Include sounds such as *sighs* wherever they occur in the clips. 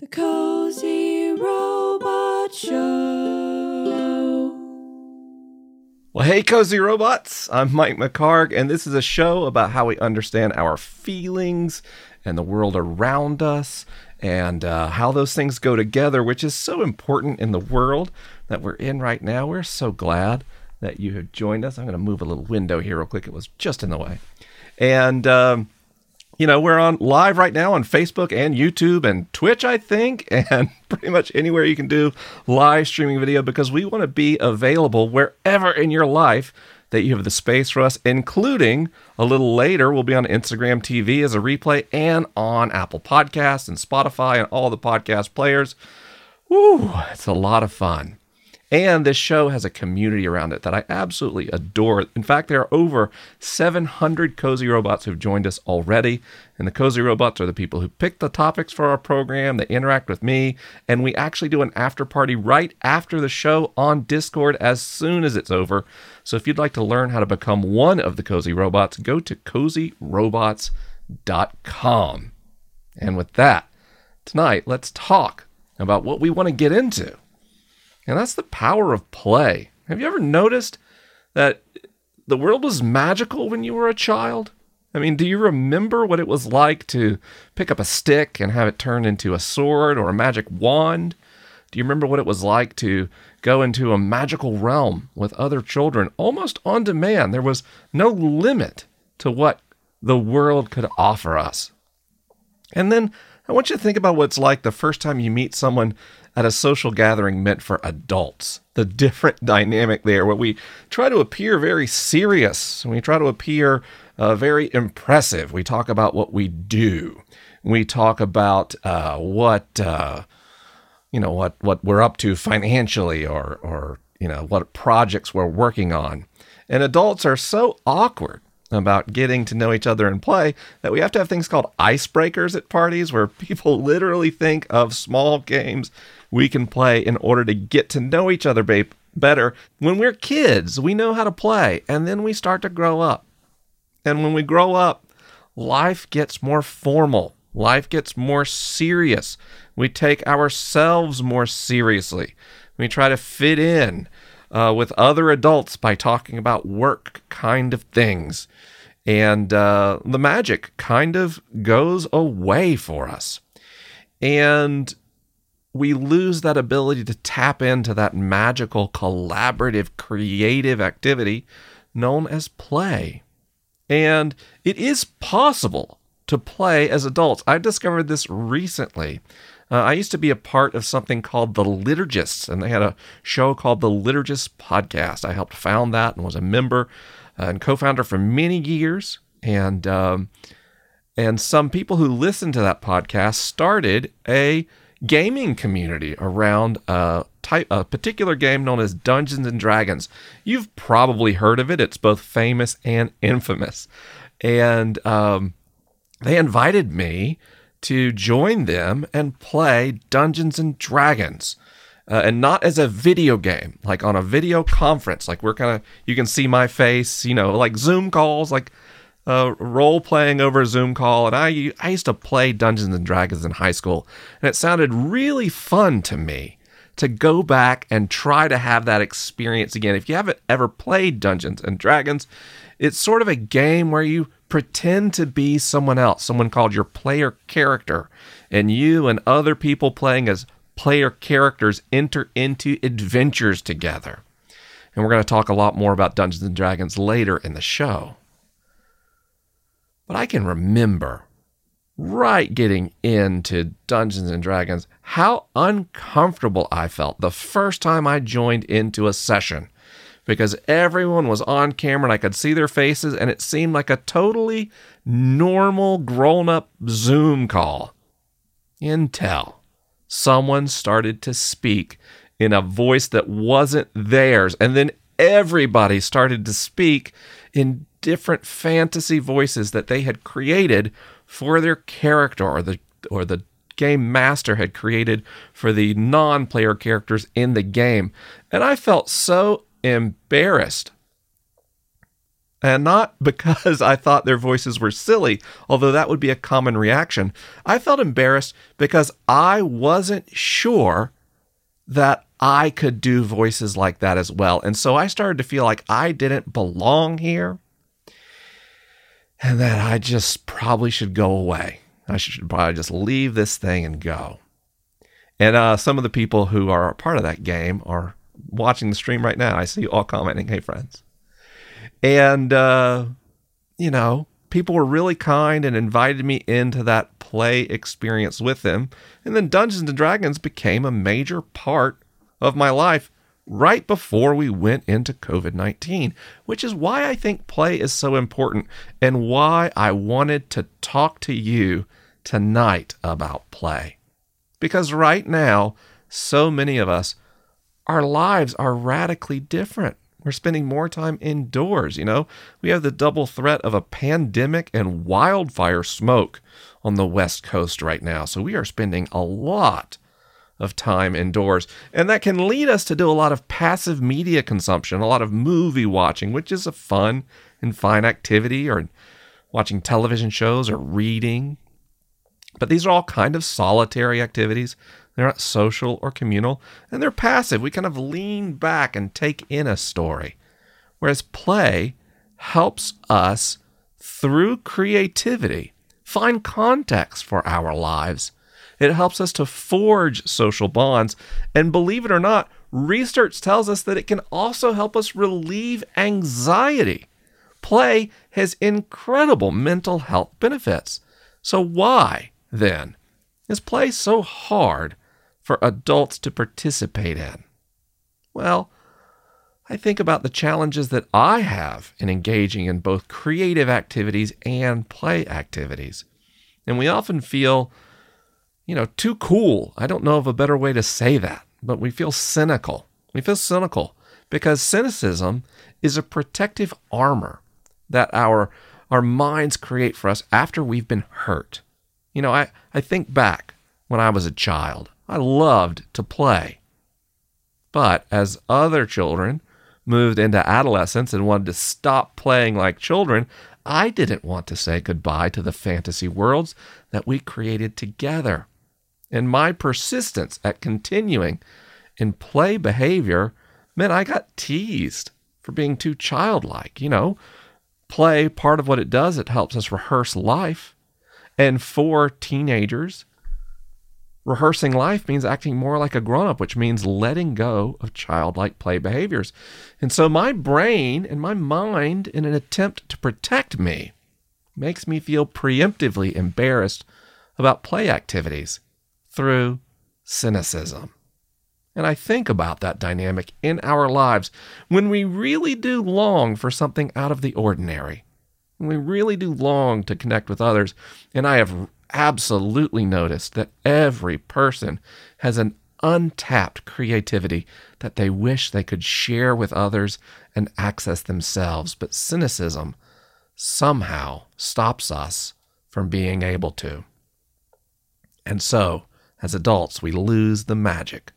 The Cozy Robot Show. Well, hey, Cozy Robots. I'm Mike McHargue, and this is a show about how we understand our feelings and the world around us and uh, how those things go together, which is so important in the world that we're in right now. We're so glad that you have joined us. I'm going to move a little window here real quick. It was just in the way. And, um, you know, we're on live right now on Facebook and YouTube and Twitch, I think, *laughs* and pretty much anywhere you can do live streaming video because we want to be available wherever in your life that you have the space for us, including a little later, we'll be on Instagram TV as a replay and on Apple Podcasts and Spotify and all the podcast players. Woo, it's a lot of fun. And this show has a community around it that I absolutely adore. In fact, there are over 700 Cozy Robots who've joined us already. And the Cozy Robots are the people who pick the topics for our program, they interact with me, and we actually do an after party right after the show on Discord as soon as it's over. So if you'd like to learn how to become one of the Cozy Robots, go to cozyrobots.com. And with that, tonight, let's talk about what we want to get into. And that's the power of play. Have you ever noticed that the world was magical when you were a child? I mean, do you remember what it was like to pick up a stick and have it turn into a sword or a magic wand? Do you remember what it was like to go into a magical realm with other children almost on demand? There was no limit to what the world could offer us. And then I want you to think about what it's like the first time you meet someone at a social gathering meant for adults. The different dynamic there, where we try to appear very serious, we try to appear uh, very impressive. We talk about what we do. We talk about uh, what uh, you know what what we're up to financially, or or you know what projects we're working on. And adults are so awkward about getting to know each other and play that we have to have things called icebreakers at parties where people *laughs* literally think of small games we can play in order to get to know each other better. When we're kids, we know how to play, and then we start to grow up. And when we grow up, life gets more formal, life gets more serious. We take ourselves more seriously. We try to fit in uh, with other adults by talking about work kind of things. And uh, the magic kind of goes away for us. And we lose that ability to tap into that magical, collaborative, creative activity known as play. And it is possible to play as adults. I discovered this recently. Uh, I used to be a part of something called The Liturgists, and they had a show called The Liturgists Podcast. I helped found that and was a member uh, and co founder for many years. And, um, and some people who listened to that podcast started a gaming community around a type a particular game known as Dungeons and Dragons. You've probably heard of it. It's both famous and infamous. And um, they invited me to join them and play Dungeons and Dragons. Uh, and not as a video game, like on a video conference. Like we're kind of, you can see my face, you know, like Zoom calls, like uh, role playing over a Zoom call, and I I used to play Dungeons and Dragons in high school, and it sounded really fun to me to go back and try to have that experience again. If you haven't ever played Dungeons and Dragons, it's sort of a game where you pretend to be someone else, someone called your player character, and you and other people playing as player characters enter into adventures together. And we're going to talk a lot more about Dungeons and Dragons later in the show. But I can remember right getting into Dungeons and Dragons how uncomfortable I felt the first time I joined into a session because everyone was on camera and I could see their faces and it seemed like a totally normal grown up Zoom call. Until someone started to speak in a voice that wasn't theirs and then everybody started to speak in different fantasy voices that they had created for their character or the or the game master had created for the non-player characters in the game. And I felt so embarrassed. And not *laughs* because I thought their voices were silly, although that would be a common reaction. I felt embarrassed because I wasn't sure that I could do voices like that as well. And so I started to feel like I didn't belong here and that I just probably should go away. I should probably just leave this thing and go. And uh, some of the people who are a part of that game are watching the stream right now. I see you all commenting, hey, friends. And, uh, you know, people were really kind and invited me into that play experience with them. And then Dungeons and Dragons became a major part of my life right before we went into COVID 19, which is why I think play is so important and why I wanted to talk to you tonight about play. Because right now, so many of us, our lives are radically different. We're spending more time indoors, you know? We have the double threat of a pandemic and wildfire smoke on the West Coast right now. So we are spending a lot of time indoors. And that can lead us to do a lot of passive media consumption, a lot of movie watching, which is a fun and fine activity, or watching television shows or reading. But these are all kind of solitary activities. They're not social or communal, and they're passive. We kind of lean back and take in a story. Whereas play helps us, through creativity, find context for our lives it helps us to forge social bonds. And believe it or not, research tells us that it can also help us relieve anxiety. Play has incredible mental health benefits. So, why, then, is play so hard for adults to participate in? Well, I think about the challenges that I have in engaging in both creative activities and play activities. And we often feel you know, too cool. I don't know of a better way to say that, but we feel cynical. We feel cynical because cynicism is a protective armor that our our minds create for us after we've been hurt. You know, I, I think back when I was a child. I loved to play. But as other children moved into adolescence and wanted to stop playing like children, I didn't want to say goodbye to the fantasy worlds that we created together. And my persistence at continuing in play behavior meant I got teased for being too childlike. You know, play, part of what it does, it helps us rehearse life. And for teenagers, rehearsing life means acting more like a grown up, which means letting go of childlike play behaviors. And so my brain and my mind, in an attempt to protect me, makes me feel preemptively embarrassed about play activities through cynicism. And I think about that dynamic in our lives when we really do long for something out of the ordinary. We really do long to connect with others. And I have absolutely noticed that every person has an untapped creativity that they wish they could share with others and access themselves. But cynicism somehow stops us from being able to. And so, as adults, we lose the magic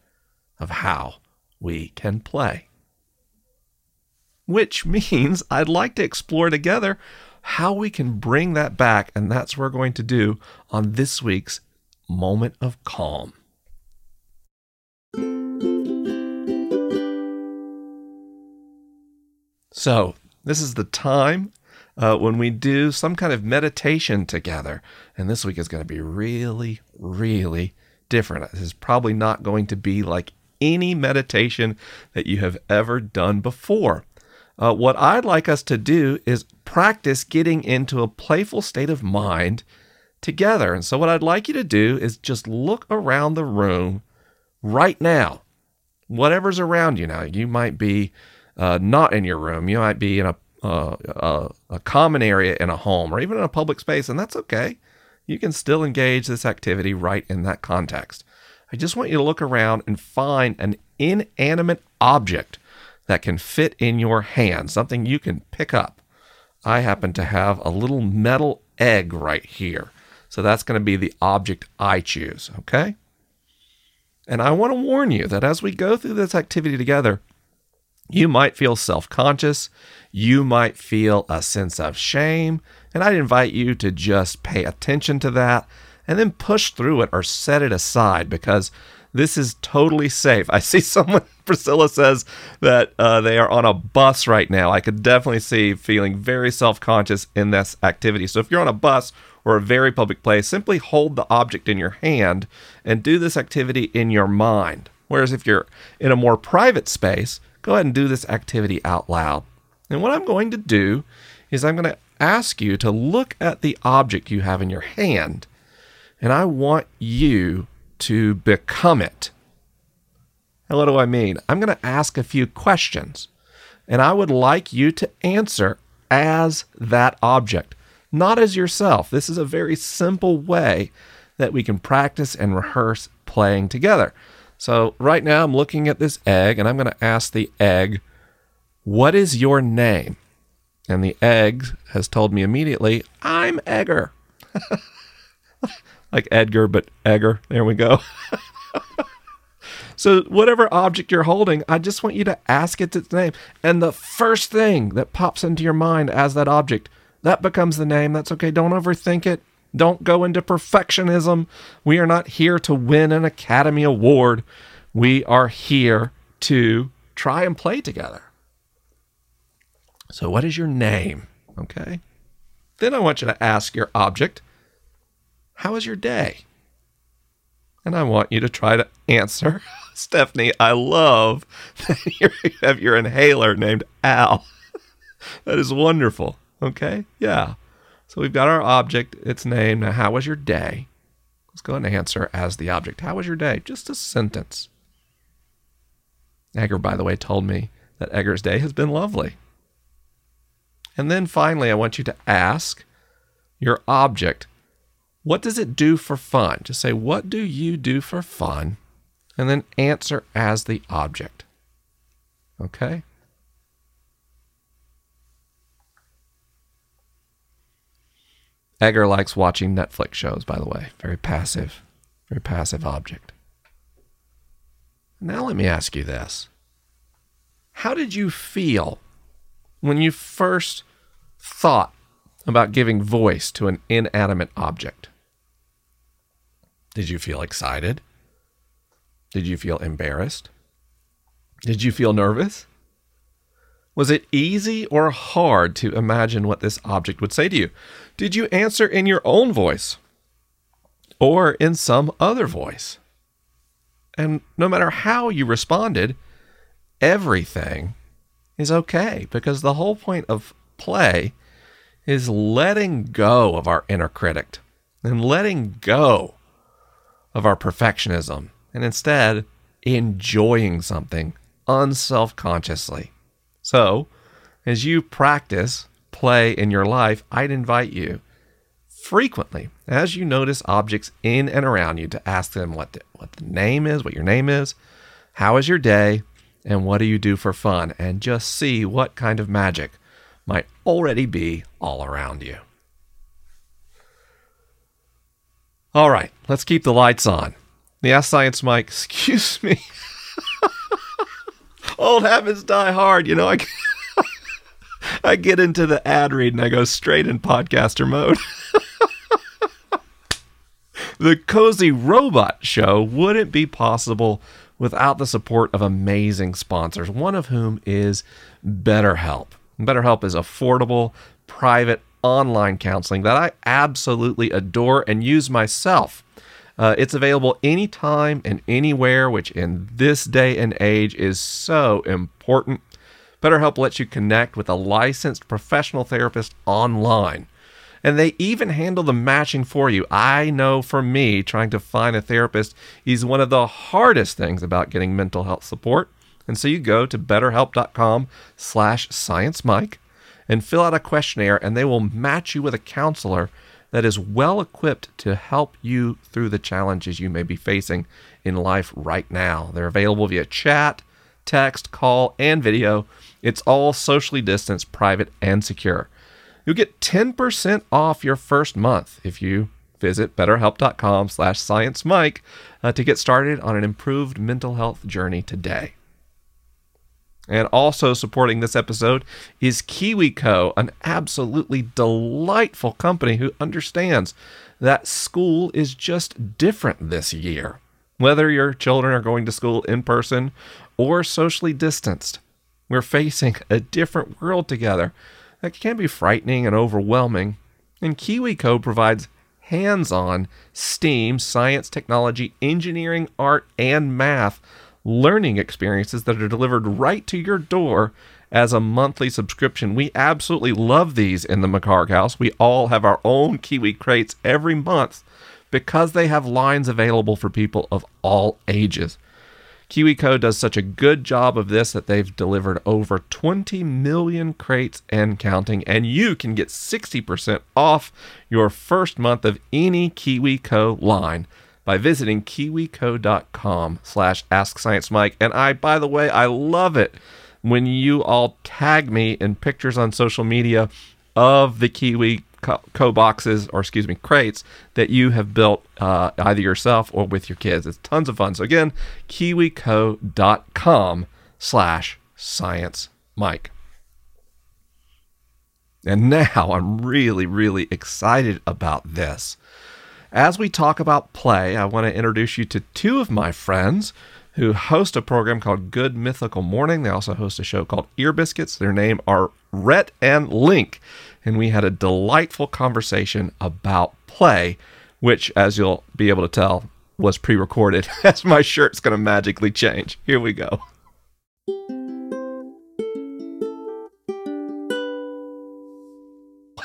of how we can play. Which *laughs* means I'd like to explore together how we can bring that back, and that's what we're going to do on this week's Moment of Calm. So, this is the time uh, when we do some kind of meditation together. And this week is going to be really, really different. This is probably not going to be like any meditation that you have ever done before. Uh, what I'd like us to do is practice getting into a playful state of mind together. And so, what I'd like you to do is just look around the room right now, whatever's around you now. You might be uh, not in your room, you might be in a, uh, a, a common area in a home or even in a public space, and that's okay you can still engage this activity right in that context. I just want you to look around and find an inanimate object that can fit in your hand, something you can pick up. I happen to have a little metal egg right here. So that's going to be the object I choose, okay? And I want to warn you that as we go through this activity together, You might feel self conscious. You might feel a sense of shame. And I'd invite you to just pay attention to that and then push through it or set it aside because this is totally safe. I see *laughs* someone, Priscilla says that uh, they are on a bus right now. I could definitely see feeling very self conscious in this activity. So if you're on a bus or a very public place, simply hold the object in your hand and do this activity in your mind. Whereas if you're in a more private space, go ahead and do this activity out loud. And what I'm going to do is I'm going to ask you to look at the object you have in your hand, and I want you to become it. And what do I mean? I'm going to ask a few questions, and I would like you to answer as that object, not as yourself. This is a very simple way that we can practice and rehearse playing together. So, right now, I'm looking at this egg, and I'm going to ask the egg, What is your name? And the egg has told me immediately, I'm Egger. *laughs* like Edgar, but Egger. There we go. *laughs* so, whatever object you're holding, I just want you to ask it its name. And the first thing that pops into your mind as that object, that becomes the name. That's okay. Don't overthink it. Don't go into perfectionism. We are not here to win an Academy Award. We are here to try and play together. So, what is your name? Okay. Then I want you to ask your object, How was your day? And I want you to try to answer. *laughs* Stephanie, I love *laughs* that you have your inhaler named Al. *laughs* that is wonderful. Okay. Yeah. So we've got our object, its name. Now, how was your day? Let's go and answer as the object. How was your day? Just a sentence. Egger, by the way, told me that Egger's day has been lovely. And then finally, I want you to ask your object, what does it do for fun? Just say, what do you do for fun? And then answer as the object. Okay? Egger likes watching Netflix shows, by the way. Very passive, very passive object. Now, let me ask you this How did you feel when you first thought about giving voice to an inanimate object? Did you feel excited? Did you feel embarrassed? Did you feel nervous? Was it easy or hard to imagine what this object would say to you? Did you answer in your own voice or in some other voice? And no matter how you responded, everything is okay because the whole point of play is letting go of our inner critic and letting go of our perfectionism and instead enjoying something unself consciously. So, as you practice play in your life, I'd invite you frequently, as you notice objects in and around you, to ask them what the, what the name is, what your name is, how is your day, and what do you do for fun, and just see what kind of magic might already be all around you. All right, let's keep the lights on. The Ask Science Mike, *laughs* excuse me. *laughs* Old habits die hard, you know. I, *laughs* I get into the ad read and I go straight in podcaster mode. the Cozy Robot Show wouldn't be possible without the support of amazing sponsors, one of whom is BetterHelp. BetterHelp is affordable, private online counseling that I absolutely adore and use myself. Uh, it's available anytime and anywhere, which in this day and age is so important. BetterHelp lets you connect with a licensed professional therapist online. And they even handle the matching for you. I know for me, trying to find a therapist is one of the hardest things about getting mental health support. And so you go to betterhelp.com slash sciencemike and fill out a questionnaire and they will match you with a counselor that is well equipped to help you through the challenges you may be facing in life right now. They're available via chat, text, call, and video. It's all socially distanced, private, and secure. You'll get 10% off your first month if you visit betterhelp.com slash sciencemike uh, to get started on an improved mental health journey today. And also supporting this episode is KiwiCo, an absolutely delightful company who understands that school is just different this year. Whether your children are going to school in person or socially distanced, we're facing a different world together that can be frightening and overwhelming. And KiwiCo provides hands on STEAM, science, technology, engineering, art, and math learning experiences that are delivered right to your door as a monthly subscription. We absolutely love these in the McHargue House. We all have our own Kiwi crates every month because they have lines available for people of all ages. KiwiCo does such a good job of this that they've delivered over 20 million crates and counting, and you can get 60% off your first month of any KiwiCo line by visiting kiwico.com slash asksciencemike. And I, by the way, I love it when you all tag me in pictures on social media of the Kiwi co boxes or excuse me crates that you have built uh, either yourself or with your kids. It's tons of fun. So again kiwico.com slash science mike. And now i'm really really excited about this as we talk about play i want to introduce you to two of my friends who host a program called good mythical morning they also host a show called ear biscuits their name are rhett and link and we had a delightful conversation about play, which, as you'll be able to tell, was pre recorded, *laughs* as my shirt's going to magically change. Here we go.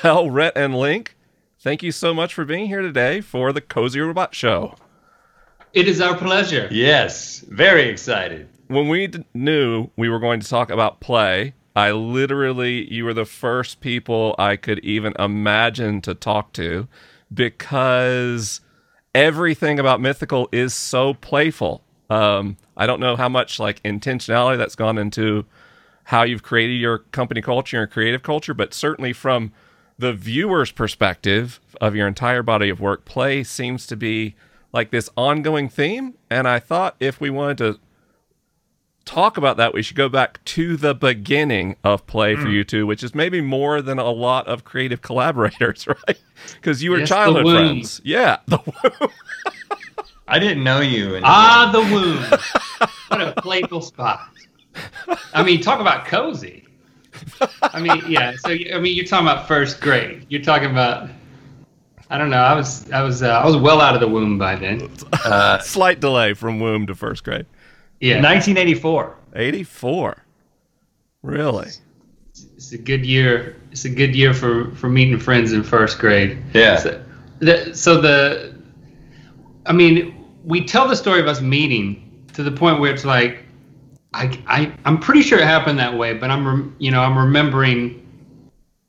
Well, Rhett and Link, thank you so much for being here today for the Cozy Robot Show. It is our pleasure. Yes, very excited. When we d- knew we were going to talk about play, I literally, you were the first people I could even imagine to talk to because everything about Mythical is so playful. Um, I don't know how much like intentionality that's gone into how you've created your company culture and creative culture, but certainly from the viewer's perspective of your entire body of work, play seems to be like this ongoing theme. And I thought if we wanted to talk about that, we should go back to the beginning of Play mm. for you two, which is maybe more than a lot of creative collaborators, *laughs* right? Because you were yes, childhood friends. Yeah, the womb. *laughs* I didn't know you. Ah, the womb. what a playful spot. I mean, talk about cozy. *laughs* I mean, yeah. So I mean, you're talking about first grade. You're talking about. I don't know. I was I was uh, I was well out of the womb by then. *laughs* Uh, Slight delay from womb to first grade. Yeah. 1984. 84. Really? It's a good year. It's a good year for, for meeting friends in first grade. Yeah. So the, so the, I mean, we tell the story of us meeting to the point where it's like, I, I I'm pretty sure it happened that way, but I'm you know I'm remembering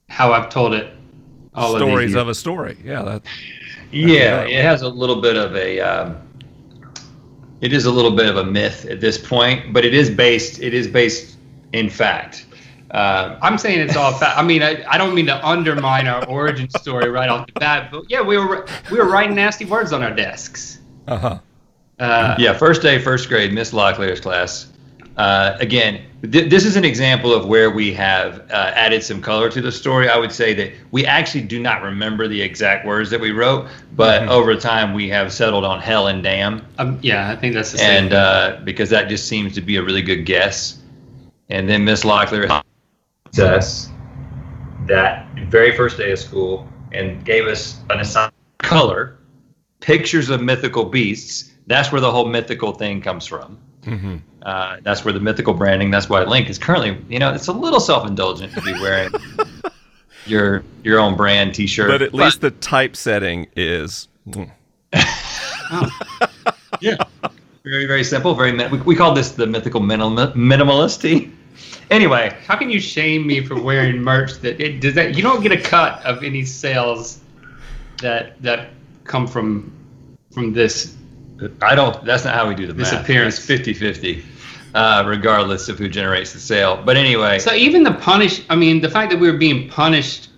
how I've told it. All Stories of, of a story. Yeah. That, yeah, it has a little bit of a. Um, it is a little bit of a myth at this point, but it is based. It is based in fact. Uh, I'm saying it's all fact. I mean, I, I don't mean to undermine our origin story right off the bat, but yeah, we were we were writing nasty words on our desks. Uh-huh. Uh, yeah, first day, first grade, Miss Locklear's class. Uh, again, th- this is an example of where we have uh, added some color to the story. I would say that we actually do not remember the exact words that we wrote, but mm-hmm. over time we have settled on hell and damn. Um, yeah, I think that's the same. And uh, because that just seems to be a really good guess. And then Miss Locklear us that very first day of school and gave us an assignment color, pictures of mythical beasts. That's where the whole mythical thing comes from. Mm-hmm. Uh, that's where the mythical branding. That's why Link is currently, you know, it's a little self-indulgent to be wearing *laughs* your your own brand T-shirt. But at but, least the typesetting is. oh. *laughs* yeah, very very simple. Very we, we call this the mythical minimal, minimalist Anyway, how can you shame me for wearing merch that it, does that you don't get a cut of any sales that that come from from this I don't. That's not how we do the this math. appearance. It's 50-50, uh, regardless of who generates the sale. But anyway. So even the punish. I mean, the fact that we were being punished.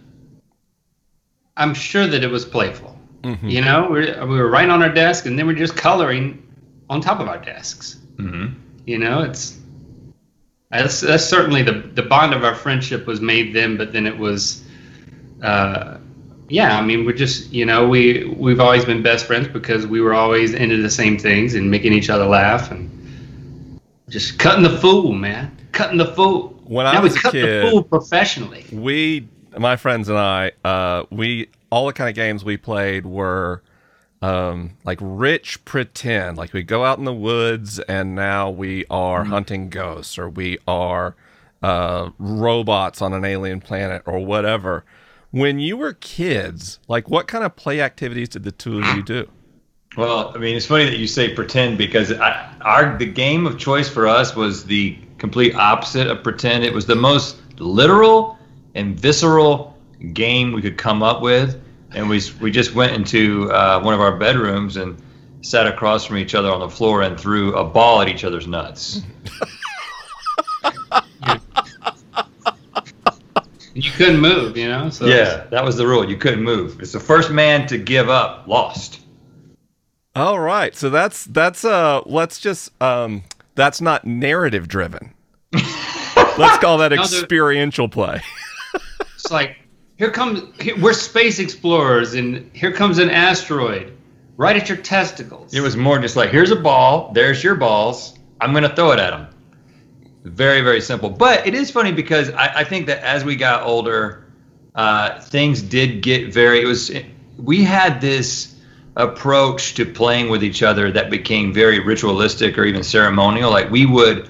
I'm sure that it was playful. Mm-hmm. You know, we we were right on our desk, and then we're just coloring on top of our desks. Mm-hmm. You know, it's That's that's certainly the the bond of our friendship was made then, but then it was, uh, yeah. I mean, we're just you know we we've always been best friends because we were always into the same things and making each other laugh and just cutting the fool, man, cutting the fool. When I now was we a cut kid- the fool professionally. we my friends and i uh we all the kind of games we played were um like rich pretend like we go out in the woods and now we are hunting ghosts or we are uh robots on an alien planet or whatever when you were kids like what kind of play activities did the two of you do Well, I mean, it's funny that you say pretend because I, our the game of choice for us was the complete opposite of pretend. It was the most literal and visceral game we could come up with, and we we just went into uh, one of our bedrooms and sat across from each other on the floor and threw a ball at each other's nuts. *laughs* You couldn't move, you know. So yeah, that was the rule. You couldn't move. It's the first man to give up lost. all right so that's that's uh let's just um that's not narrative driven *laughs* let's call that experiential play *laughs* It's like here comes here, we're space explorers, and here comes an asteroid right at your testicles. It was more just like, here's a ball, there's your balls, I'm going to throw it at them. Very, very simple. But it is funny because I, I think that as we got older, uh, things did get very, it was, we had this approach to playing with each other that became very ritualistic or even ceremonial. Like we would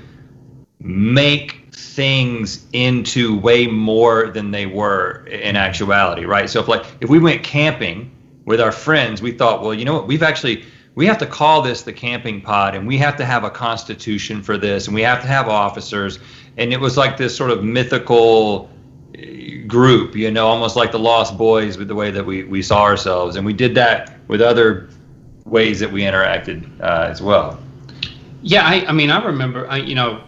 make things into way more than they were in actuality, right? So if like if we went camping with our friends, we thought, well, you know what, we've actually we have to call this the camping pod and we have to have a constitution for this and we have to have officers and it was like this sort of mythical eh, group, you know, almost like the Lost Boys with the way that we, we saw ourselves. And we did that with other ways that we interacted uh, as well. Yeah, I, I mean, I remember, I, you know,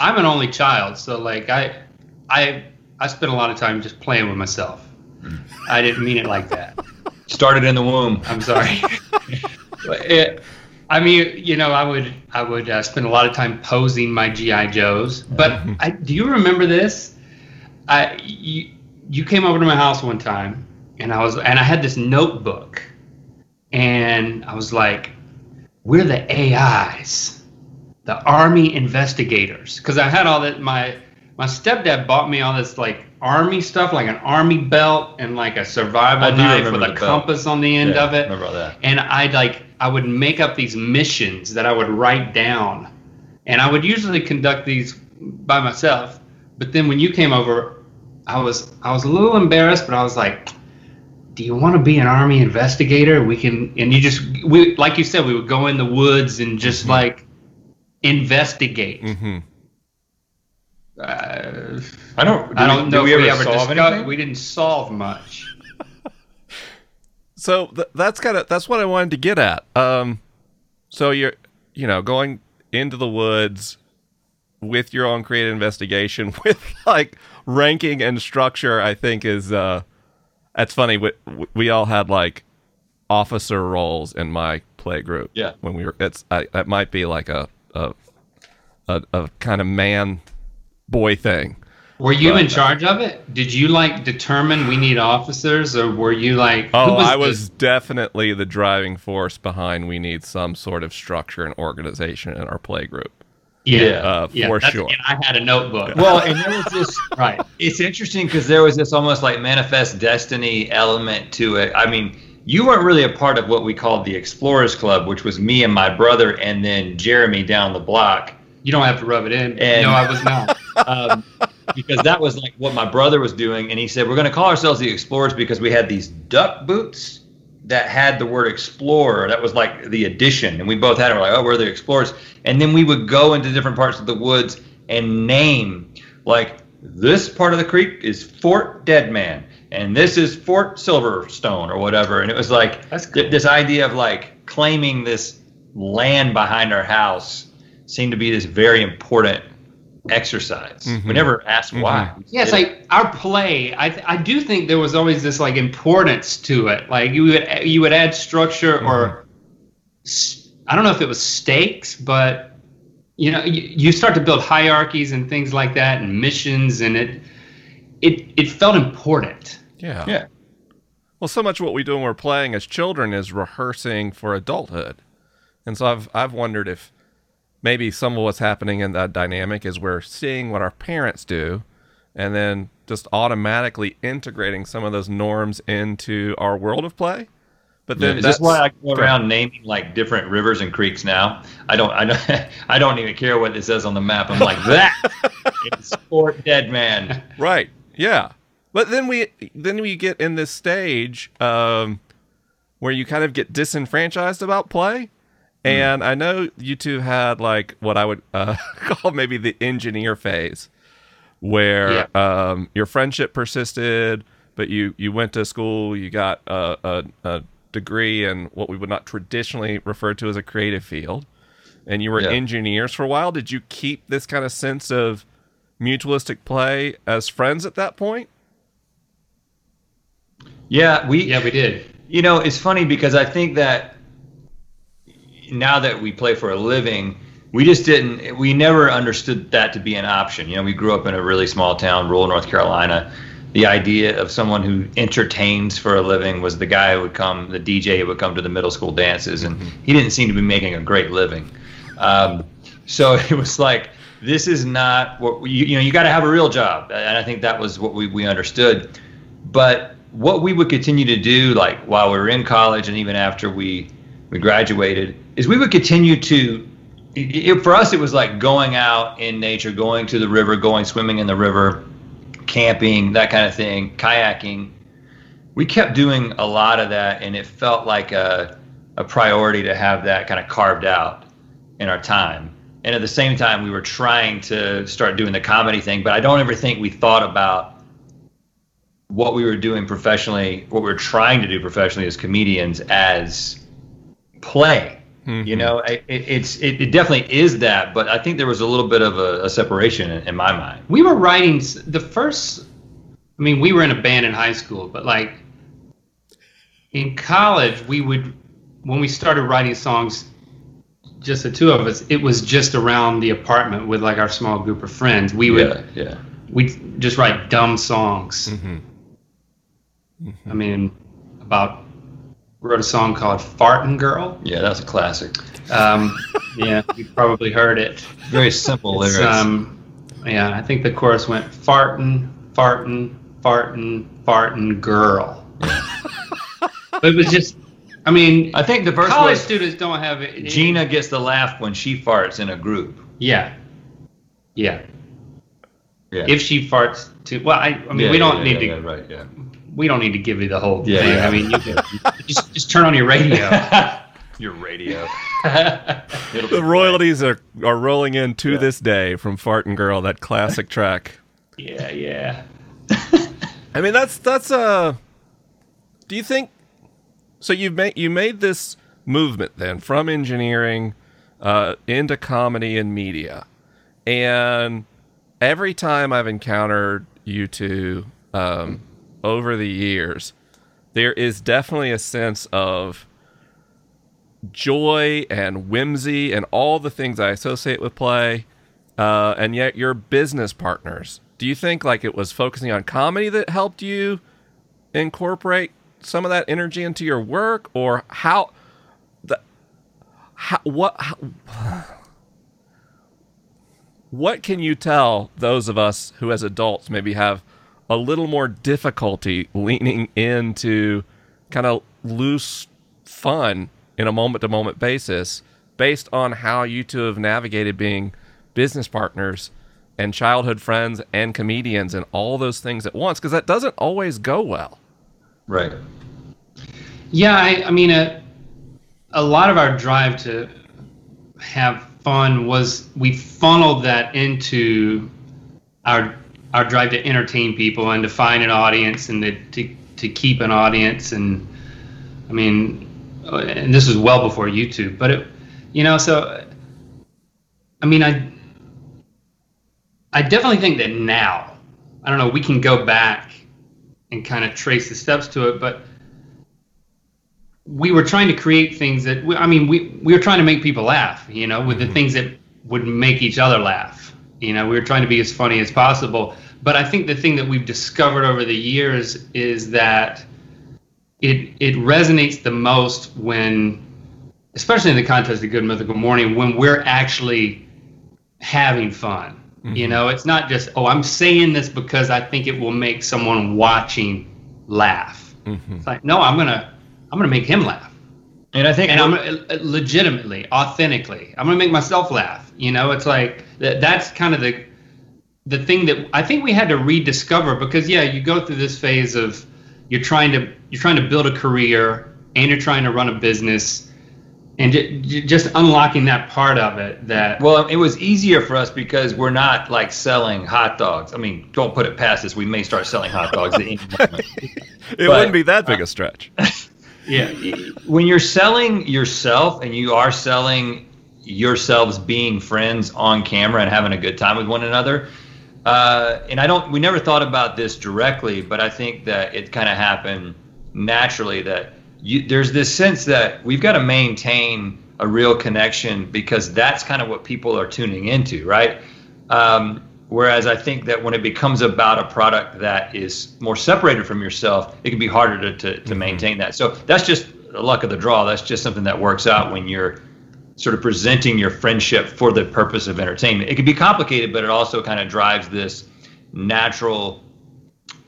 I'm an only child, so like I, I, I spent a lot of time just playing with myself. I didn't mean it like that. Started in the womb. I'm sorry. *laughs* It, I mean, you know, I would, I would uh, spend a lot of time posing my GI Joes. But I, do you remember this? I, you, you came over to my house one time, and I was, and I had this notebook, and I was like, "We're the AIs." the army investigators because i had all that my my stepdad bought me all this like army stuff like an army belt and like a survival knife with a belt. compass on the end Yeah, of it remember that. and i'd like i would make up these missions that i would write down. And i would usually conduct these by myself but then when you came over i was i was a little embarrassed but i was like do you want to be an army investigator? We can and you just we like you said we would go in the woods and just like investigate. Hmm uh, I don't. i don't did know we if we ever ever discussed anything? we didn't solve much So th- that's kind of that's what I wanted to get at. Um, so you're you know going into the woods with your own creative investigation *laughs* with like ranking and structure. I think is uh, that's funny. We, we all had like officer roles in my play group. Yeah. when we were it's I, that might be like a a a, a kind of man boy thing. Were you Right. in charge of it did you like determine we need officers or were you like who Oh, I the- was definitely the driving force behind. We need some sort of structure and organization in our play group. yeah, uh, yeah for sure. and i had a notebook Well, and there was this. *laughs* right It's interesting because there was this almost like manifest destiny element to it. I mean, you weren't really a part of what we called the Explorers Club, which was me and my brother, and then Jeremy down the block. you don't have to rub it in And- no i was not *laughs* um, because that was like what my brother was doing, and he said we're going to call ourselves the Explorers because we had these duck boots that had the word Explorer. That was like the addition, and we both had it. We're like, oh, we're the Explorers, and then we would go into different parts of the woods and name like this part of the creek is Fort Deadman, and this is Fort Silverstone or whatever, and it was like That's th- this idea of like claiming this land behind our house seemed to be this very important exercise. We Mhm. never asked why. Yeah, it's like our play. I I do think there was always this like importance to it. Like you would you would add structure or I don't know if it was stakes, but you know you, you start to build hierarchies and things like that and missions and it it it felt important Yeah. Yeah. Well, so much of what we do when we're playing as children is rehearsing for adulthood. And so I've I've wondered if maybe some of what's happening in that dynamic is we're seeing what our parents do and then just automatically integrating some of those norms into our world of play. But then Is this that's why I go around naming like different rivers and creeks now? I don't, I don't, *laughs* I don't even care what it says on the map. I'm like that. *laughs* it's Fort Dead Man. Right. Yeah. But then we then we get in this stage um, where you kind of get disenfranchised about play. And I know you two had like what I would uh, *laughs* call maybe the engineer phase, where um, your friendship persisted, but you you went to school, you got a, a, a degree in what we would not traditionally refer to as a creative field, and you were Yeah. engineers for a while. Did you keep this kind of sense of mutualistic play as friends at that point? Yeah, we. yeah we did You know, it's funny because I think that now that we play for a living, we just didn't, we never understood that to be an option. You know, we grew up in a really small town, rural North Carolina. The idea of someone who entertains for a living was the guy who would come, the DJ who would come to the middle school dances, and he didn't seem to be making a great living. Um, so *laughs* it was like, this is not what we, you know, you got to have a real job. And I think that was what we, we understood. But what we would continue to do, like while we were in college and even after we we graduated, is we would continue to. It, for us, it was like going out in nature, going to the river, going swimming in the river, camping, that kind of thing, kayaking. We kept doing a lot of that, and it felt like a a priority to have that kind of carved out in our time. And at the same time, we were trying to start doing the comedy thing, but I don't ever think we thought about what we were doing professionally, what we were trying to do professionally as comedians, as play. You know, it, it's it, it definitely is that, but I think there was a little bit of a, a separation in, in my mind. we were writing the first i mean we were in a band in high school but like in college we would when we started writing songs just the two of us it was just around the apartment with like our small group of friends we would Yeah, yeah. we just write dumb songs mm-hmm. i mean about wrote a song called fartin girl Yeah, that's a classic. um, yeah you probably heard it Very simple It's, lyrics. um, yeah, I think the chorus went fartin, fartin, fartin, fartin, girl. but it was just, I mean, I think the verse college was students don't have it. Gina gets the laugh when she farts in a group. Yeah. Yeah. Yeah. If she farts too, well, I, I mean, Yeah, we don't yeah, need to, yeah, right, yeah. We don't need to give you the whole Yeah, thing. yeah. I mean, you can just, just turn on your radio. *laughs* Your radio. The royalties are, are rolling in to this day from Fartin' Girl, that classic track. yeah, yeah. *laughs* I mean, that's that's uh Do you think so? You've made you made this movement then from engineering uh, into comedy and media, and every time I've encountered you two um, over the years, there is definitely a sense of joy and whimsy and all the things I associate with play, uh, and yet you're business partners. Do you think like it was focusing on comedy that helped you incorporate some of that energy into your work, or how the how what how, *sighs* what can you tell those of us who as adults maybe have a little more difficulty leaning into kind of loose fun in a moment to moment basis based on how you two have navigated being business partners and childhood friends and comedians and all those things at once because that doesn't always go well. Right. Yeah, I, I mean, a, a lot of our drive to have fun was we funneled that into our our drive to entertain people and to find an audience and to to, to keep an audience and I mean, and this was well before YouTube, but it, you know, so I mean, I I definitely think that now, I don't know, we can go back and kind of trace the steps to it, but we were trying to create things that we, I mean we we were trying to make people laugh, you know, with the mm-hmm. things that would make each other laugh. You know, we were trying to be as funny as possible. But I think the thing that we've discovered over the years is that it it resonates the most when, especially in the context of Good Mythical Morning, when we're actually having fun. Mm-hmm. You know, it's not just oh, I'm saying this because I think it will make someone watching laugh. Mm-hmm. It's like no, I'm gonna I'm gonna make him laugh And I think and I'm uh, legitimately, authentically, I'm gonna make myself laugh. You know, it's like that, that's kind of the the thing that I think we had to rediscover because yeah, you go through this phase of you're trying to you're trying to build a career and you're trying to run a business and j- j- just unlocking that part of it that Well, it was easier for us because we're not like selling hot dogs. I mean, don't put it past us. We may start selling hot dogs at any moment. *laughs* It But- wouldn't be that big a stretch. *laughs* yeah. When you're selling yourself and you are selling yourselves being friends on camera and having a good time with one another uh, and i don't we never thought about this directly but i think that it kind of happened naturally that you, there's this sense that we've got to maintain a real connection because that's kind of what people are tuning into right? Um, whereas i think that when it becomes about a product that is more separated from yourself it can be harder to, to, to maintain that so that's just the luck of the draw that's just something that works out when you're sort of presenting your friendship for the purpose of entertainment. It can be complicated, but it also kind of drives this natural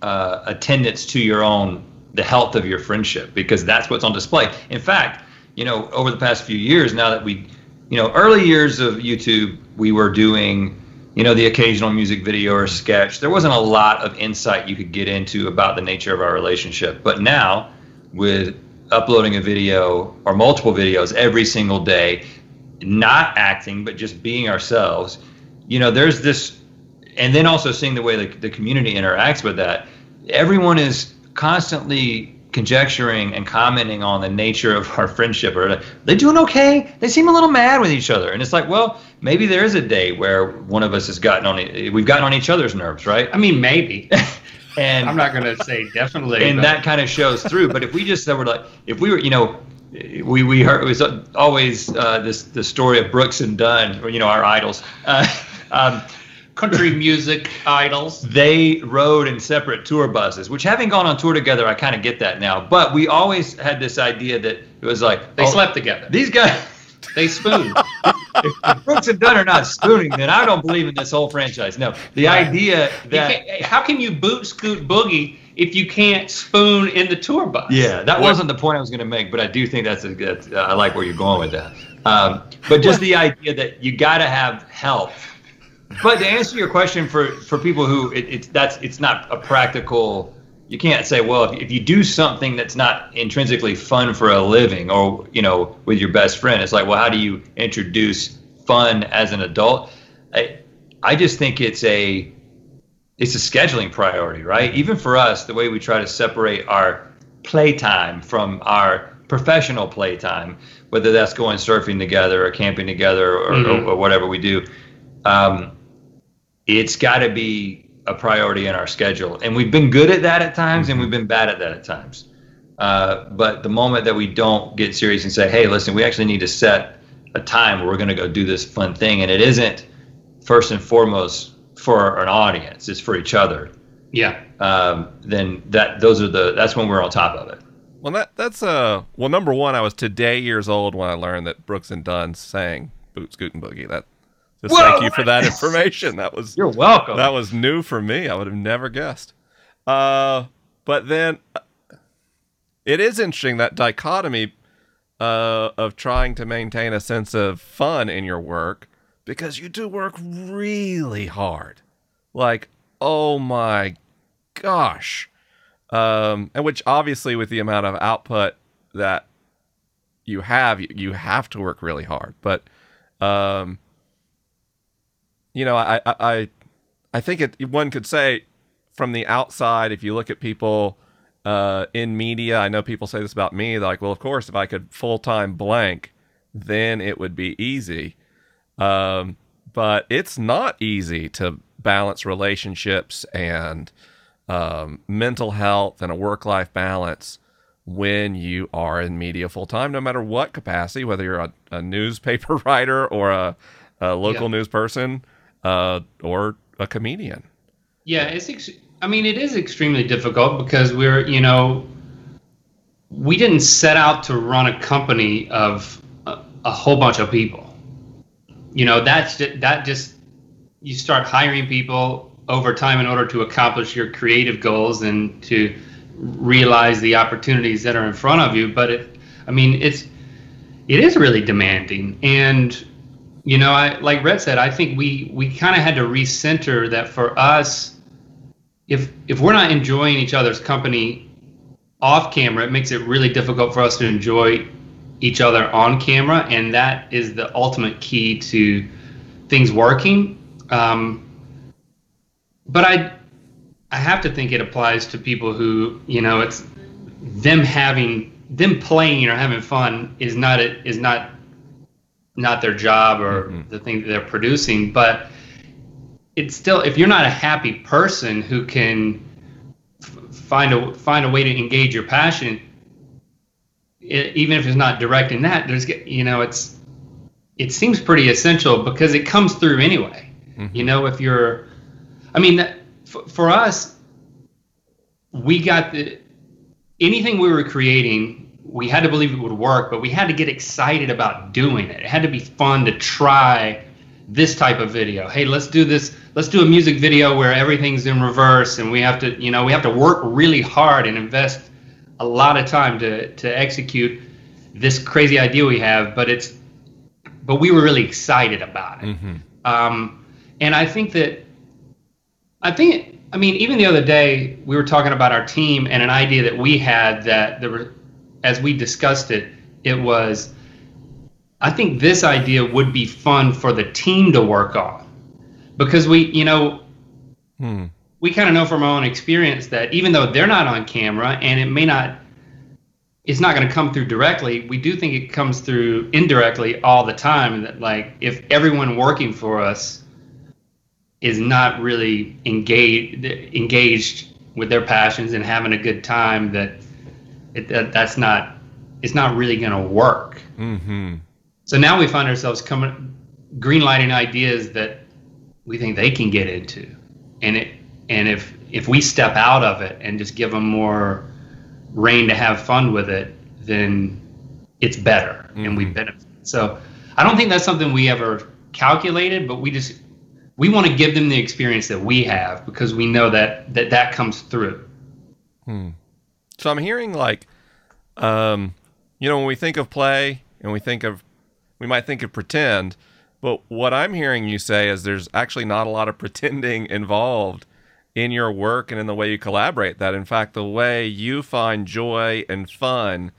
uh, attendance to your own the health of your friendship because that's what's on display. In fact, you know, over the past few years, now that we, you know, early years of YouTube, we were doing, you know, the occasional music video or sketch. There wasn't a lot of insight you could get into about the nature of our relationship, but now with uploading a video or multiple videos every single day not acting but just being ourselves you know there's this and then also seeing the way the, the community interacts with that everyone is constantly conjecturing and commenting on the nature of our friendship or they doing okay they seem a little mad with each other and it's like well maybe there is a day where one of us has gotten on we've gotten on each other's nerves right I mean maybe *laughs* and I'm not gonna say definitely and but- that kind of shows through. But if we just said we're like, if we were, you know, we we heard it was always uh, this the story of Brooks and Dunn, or, you know, our idols. Uh, *laughs* um, country music idols they rode in separate tour buses, which having gone on tour together, I kind of get that now. But we always had this idea that it was like they oh, slept together These guys, *laughs* they spooned *laughs* if Brooks and Dunn are not spooning, then I don't believe in this whole franchise. No, the Right. idea that how can you boot scoot boogie if you can't spoon in the tour bus? Yeah, that wasn't the point I was going to make, but I do think that's a good. Uh, I like where you're going with that. Um, but just the idea that you got to have help. But to answer your question for for people who it, it's that's it's not a practical. You can't say, well, if, if you do something that's not intrinsically fun for a living, or you know, with your best friend, it's like, well, how do you introduce fun as an adult? I I just think it's a it's a scheduling priority, right? Even for us, the way we try to separate our playtime from our professional playtime, whether that's going surfing together or camping together or, Mhm. or, or whatever we do, um, it's got to be a priority in our schedule. And we've been good at that at times, and we've been bad at that at times. Uh, but the moment that we don't get serious and say, "Hey, listen, we actually need to set a time where we're going to go do this fun thing," and it isn't first and foremost for an audience; it's for each other. Yeah. Um, then that those are the that's when we're on top of it. Well, that that's uh well, number one, I was today years old when I learned that Brooks and Dunn sang Boots Scoot and Boogie." That just Whoa! thank you for that information. That was You're welcome. that was new for me. I would have never guessed. Uh, but then uh, it is interesting that dichotomy uh, of trying to maintain a sense of fun in your work because you do work really hard. Like, oh my gosh. Um, and which obviously, with the amount of output that you have, you, you have to work really hard. But, um, you know, I, I, I, think it, one could say from the outside, if you look at people uh, in media, I know people say this about me. Like, well, of course, if I could full time blank, then it would be easy. Um, but it's not easy to balance relationships and um, mental health and a work life balance when you are in media full time, no matter what capacity, whether you're a, a newspaper *laughs* writer or a, a local Yeah. news person, uh, or a comedian. Yeah, it's. Ex- I mean, it is extremely difficult because we're, you know, we didn't set out to run a company of a, a whole bunch of people. You know, that's ju- that just you start hiring people over time in order to accomplish your creative goals and to realize the opportunities that are in front of you. But it, I mean, it's it is really demanding and you know i like Rhett said i think we we kind of had to recenter that for us if if we're not enjoying each other's company off camera it makes it really difficult for us to enjoy each other on camera and that is the ultimate key to things working. Um, but i i have to think it applies to people who you know it's them having them playing or having fun is not a, is not not their job or Mhm. the thing that they're producing but it's still if you're not a happy person who can f- find a find a way to engage your passion i even if it's not direct in that there's you know it's it seems pretty essential because it comes through anyway you know if you're i mean that, f- for us we got the anything we were creating we had to believe it would work but we had to get excited about doing it. It had to be fun to try this type of video. Hey let's do this let's do a music video where everything's in reverse and we have to you know we have to work really hard and invest a lot of time to to execute this crazy idea we have but it's but we were really excited about it. Hmm um, and I think that, I think, I mean, even the other day we were talking about our team and an idea that we had that there were, as we discussed it, it was, I think this idea would be fun for the team to work on, because we, you know, Hmm. we kind of know from our own experience that even though they're not on camera and it may not it's not going to come through directly we do think it comes through indirectly all the time that like if everyone working for us is not really engaged engaged with their passions and having a good time that, it, that that's not it's not really going to work hmm so now we find ourselves coming greenlighting ideas that we think they can get into, and it and if if we step out of it and just give them more rein to have fun with it, then it's better and we Mhm. benefit. So I don't think that's something we ever calculated, but we just we want to give them the experience that we have because we know that that that comes through. So I'm hearing like, um, you know, when we think of play and we think of, we might think of pretend, but what I'm hearing you say is there's actually not a lot of *laughs* pretending involved in your work and in the way you collaborate. That in fact, the way you find joy and fun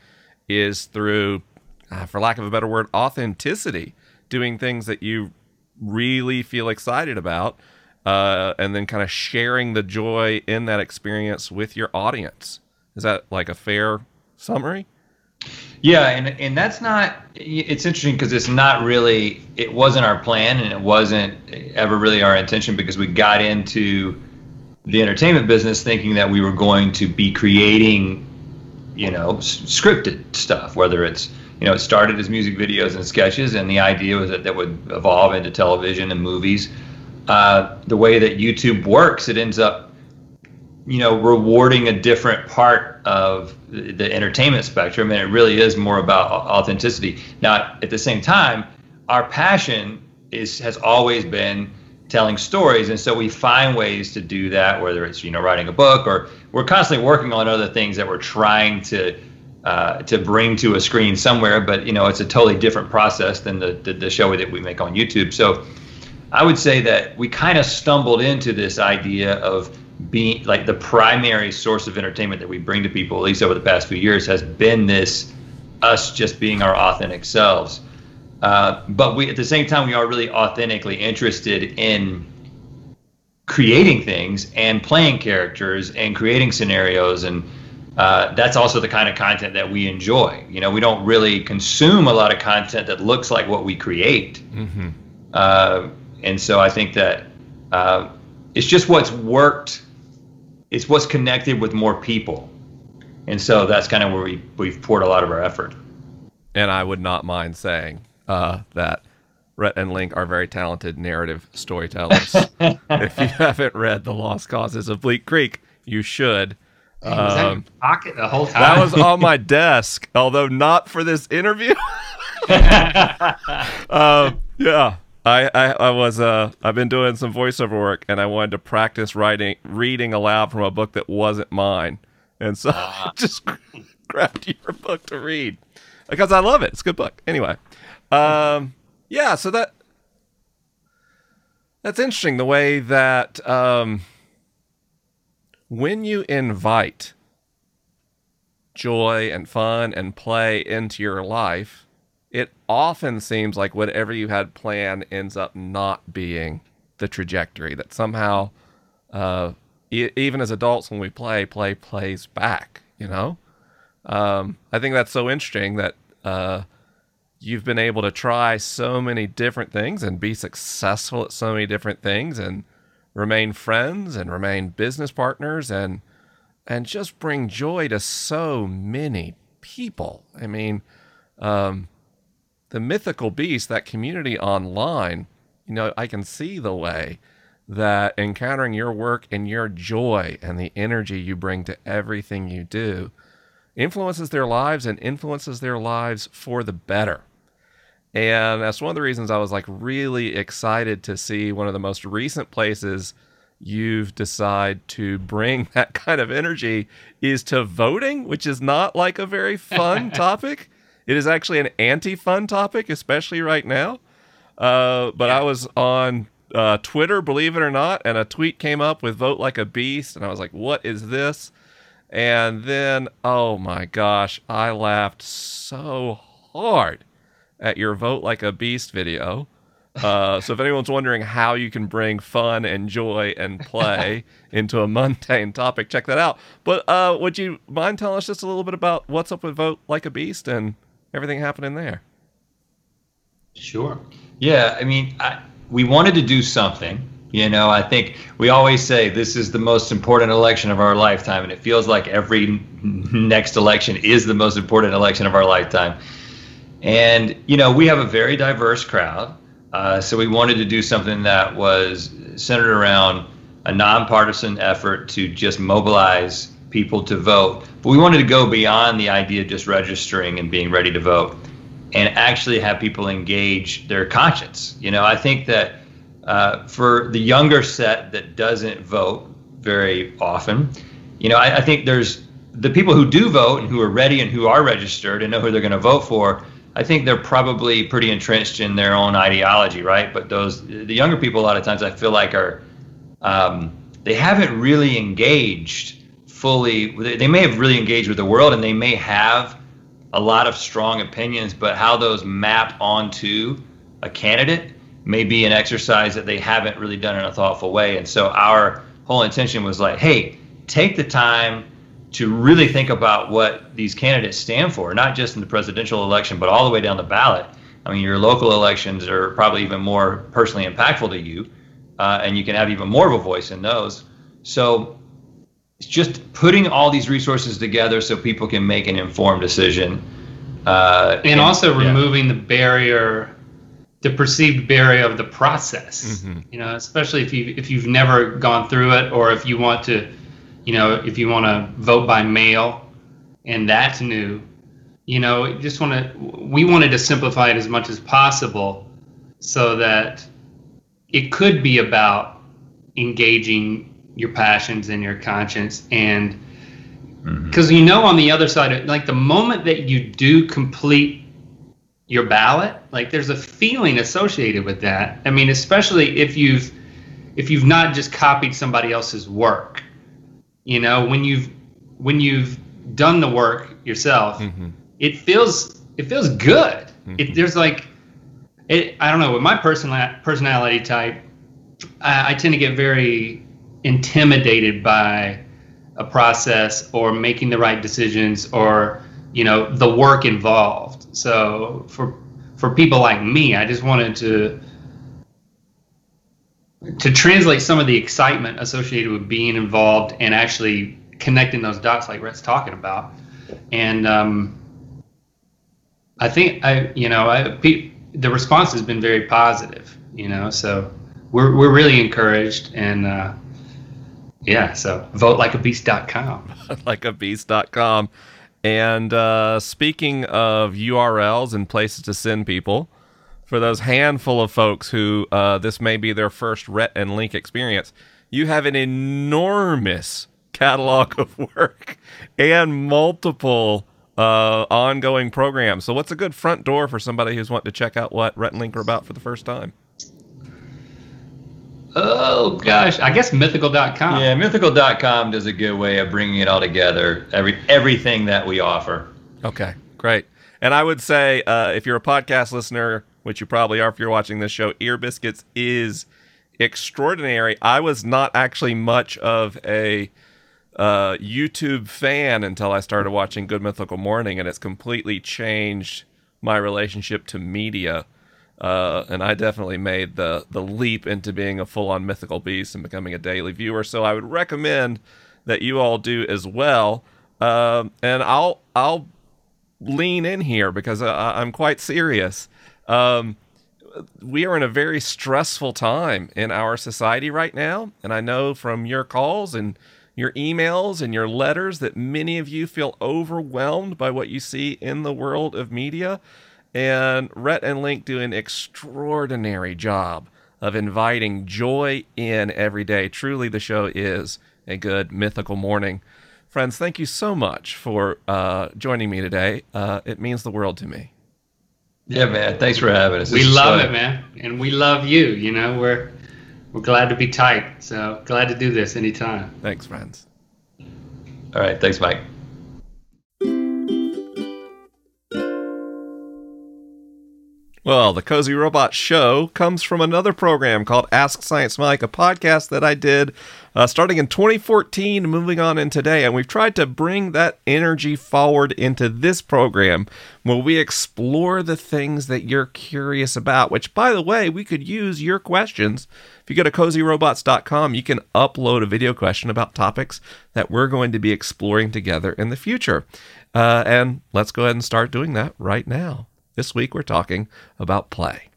is through, uh, for lack of a better word, authenticity, doing things that you really feel excited about. Uh, and then kind of sharing the joy in that experience with your audience. Is that like a fair summary? Yeah, and and that's not. It's interesting because it's not really. It wasn't our plan, and it wasn't ever really our intention because we got into the entertainment business thinking that we were going to be creating, you know, s- scripted stuff. Whether it's you know, it started as music videos and sketches, and the idea was that that would evolve into television and movies. Uh, the way that YouTube works, it ends up you know rewarding a different part of the entertainment spectrum and it really is more about authenticity. Now at the same time our passion is has always been telling stories and so we find ways to do that whether it's you know writing a book or we're constantly working on other things that we're trying to uh, to bring to a screen somewhere but you know it's a totally different process than the, the, the show that we make on youtube. So I would say that we kind of stumbled into this idea of being like the primary source of entertainment that we bring to people, at least over the past few years, has been this us just being our authentic selves. Uh, but we, at the same time, we are really authentically interested in creating things and playing characters and creating scenarios and uh, that's also the kind of content that we enjoy. You know, we don't really consume a lot of content that looks like what we create. Mm-hmm. Uh, and so I think that uh, it's just what's worked. It's what's connected with more people, and so that's kind of where we we've poured a lot of our effort. And I would not mind saying uh, that Rhett and Link are very talented narrative storytellers. *laughs* if you haven't read The Lost Causes of Bleak Creek, you should. Was that in Um, your pocket the whole time? that was on my desk, although not for this interview. *laughs* *laughs* um, yeah, I, I, I was uh, I've been doing some voiceover work, and I wanted to practice writing, reading aloud from a book that wasn't mine, and so *laughs* I just grabbed your book to read because I love it. It's a good book. Anyway, um, yeah, so that that's interesting. The way that um, when you invite joy and fun and play into your life, it often seems like whatever you had planned ends up not being the trajectory. That somehow, uh, e- even as adults, when we play, play plays back. You know, um, I think that's so interesting that uh, you've been able to try so many different things and be successful at so many different things and remain friends and remain business partners and and just bring joy to so many people. I mean, um, the mythical beast, that community online, you know, I can see the way that encountering your work and your joy and the energy you bring to everything you do influences their lives and influences their lives for the better. And that's one of the reasons I was like really excited to see one of the most recent places you've decided to bring *laughs* that kind of energy is to voting, which is not like a very fun *laughs* topic. It is actually an anti-fun topic, especially right now. Uh, but I was on uh, Twitter, believe it or not, and a tweet came up with "Vote like a beast," and I was like, "What is this?" And then, oh my gosh, I laughed so hard at your "Vote like a beast" video. Uh, so if anyone's wondering how you can bring fun and joy and play *laughs* into a mundane topic, check that out. But uh, would you mind telling us just a little bit about what's up with Vote Like a Beast and everything happening there? Sure. Yeah, I mean, I, we wanted to do something. You know, I think we always say this is the most important election of our lifetime, and it feels like every next election is the most important election of our lifetime. And, you know, we have a very diverse crowd. Uh, so we wanted to do something that was centered around a nonpartisan effort to just mobilize people to vote. But we wanted to go beyond the idea of just registering and being ready to vote and actually have people engage their conscience. You know, I think that uh, for the younger set that doesn't vote very often, you know, I, I think there's the people who do vote and who are ready and who are registered and know who they're going to vote for. I think they're probably pretty entrenched in their own ideology, right? But those the younger people, a lot of times, I feel like are um, they haven't really engaged fully. They may have really engaged with the world, and they may have a lot of strong opinions, but how those map onto a candidate may be an exercise that they haven't really done in a thoughtful way. And so our whole intention was like, hey, take the time to really think about what these candidates stand for, not just in the presidential election, but all the way down the ballot. I mean, your local elections are probably even more personally impactful to you, uh, and you can have even more of a voice in those. So just putting all these resources together so people can make an informed decision. Uh, and also yeah. removing the barrier the perceived barrier of the process Mm-hmm. you know especially if you if you've never gone through it or if you want to you know if you want to vote by mail and that's new you know just want to we wanted to simplify it as much as possible so that it could be about engaging your passions and your conscience. And because you know on the other side like the moment that you do complete your ballot like there's a feeling associated with that. I mean especially if you've if you've not just copied somebody else's work. You know when you've when you've done the work yourself Mm-hmm. it feels it feels good. It, there's like it, i don't know with my personal personality type I, I tend to get very intimidated by a process or making the right decisions or you know the work involved so for for people like me i just wanted to to translate some of the excitement associated with being involved and actually connecting those dots like Rhett's talking about and um, i think i you know I, pe- the response has been very positive. You know, so we're we're really encouraged, and uh, yeah, so votelikeabeast.com. likeabeast.com. *laughs* And uh, speaking of URLs and places to send people, for those handful of folks who uh, this may be their first Rhett and Link experience, you have an enormous catalog of *laughs* work and multiple uh, ongoing programs. So, what's a good front door for somebody who's wanting to check out what Rhett and Link are about for the first time? Oh gosh, I guess mythical.com. Yeah, mythical.com does a good way of bringing it all together. Every everything that we offer. Okay, great. And I would say, uh, if you're a podcast listener, which you probably are if you're watching this show, Ear Biscuits is extraordinary. I was not actually much of a uh, YouTube fan until I started watching Good Mythical Morning, and it's completely changed my relationship to media. Uh, and I definitely made the the leap into being a full on mythical beast and becoming a daily viewer. So I would recommend that you all do as well. Um, and I'll I'll lean in here because I, I'm quite serious. Um, we are in a very stressful time in our society right now, and I know from your calls and your emails and your letters that many of you feel overwhelmed by what you see in the world of media. And Rhett and Link do an extraordinary job of inviting joy in every day. Truly, the show is a good mythical morning. Friends, thank you so much for uh, joining me today. Uh, it means the world to me. Yeah, man. Thanks for having us. We This is love fun. it, man, and we love you. You know, we're we're glad to be tight. So glad to do this anytime. Thanks, friends. All right. Thanks, Mike. Well, the Cozy Robot Show comes from another program called Ask Science Mike, a podcast that I did uh, starting in 2014, moving on in today. And we've tried to bring that energy forward into this program where we explore the things that you're curious about, which, by the way, we could use your questions. If you go to cozyrobots.com, you can upload a video question about topics that we're going to be exploring together in the future. Uh, and let's go ahead and start doing that right now. This week we're talking about play.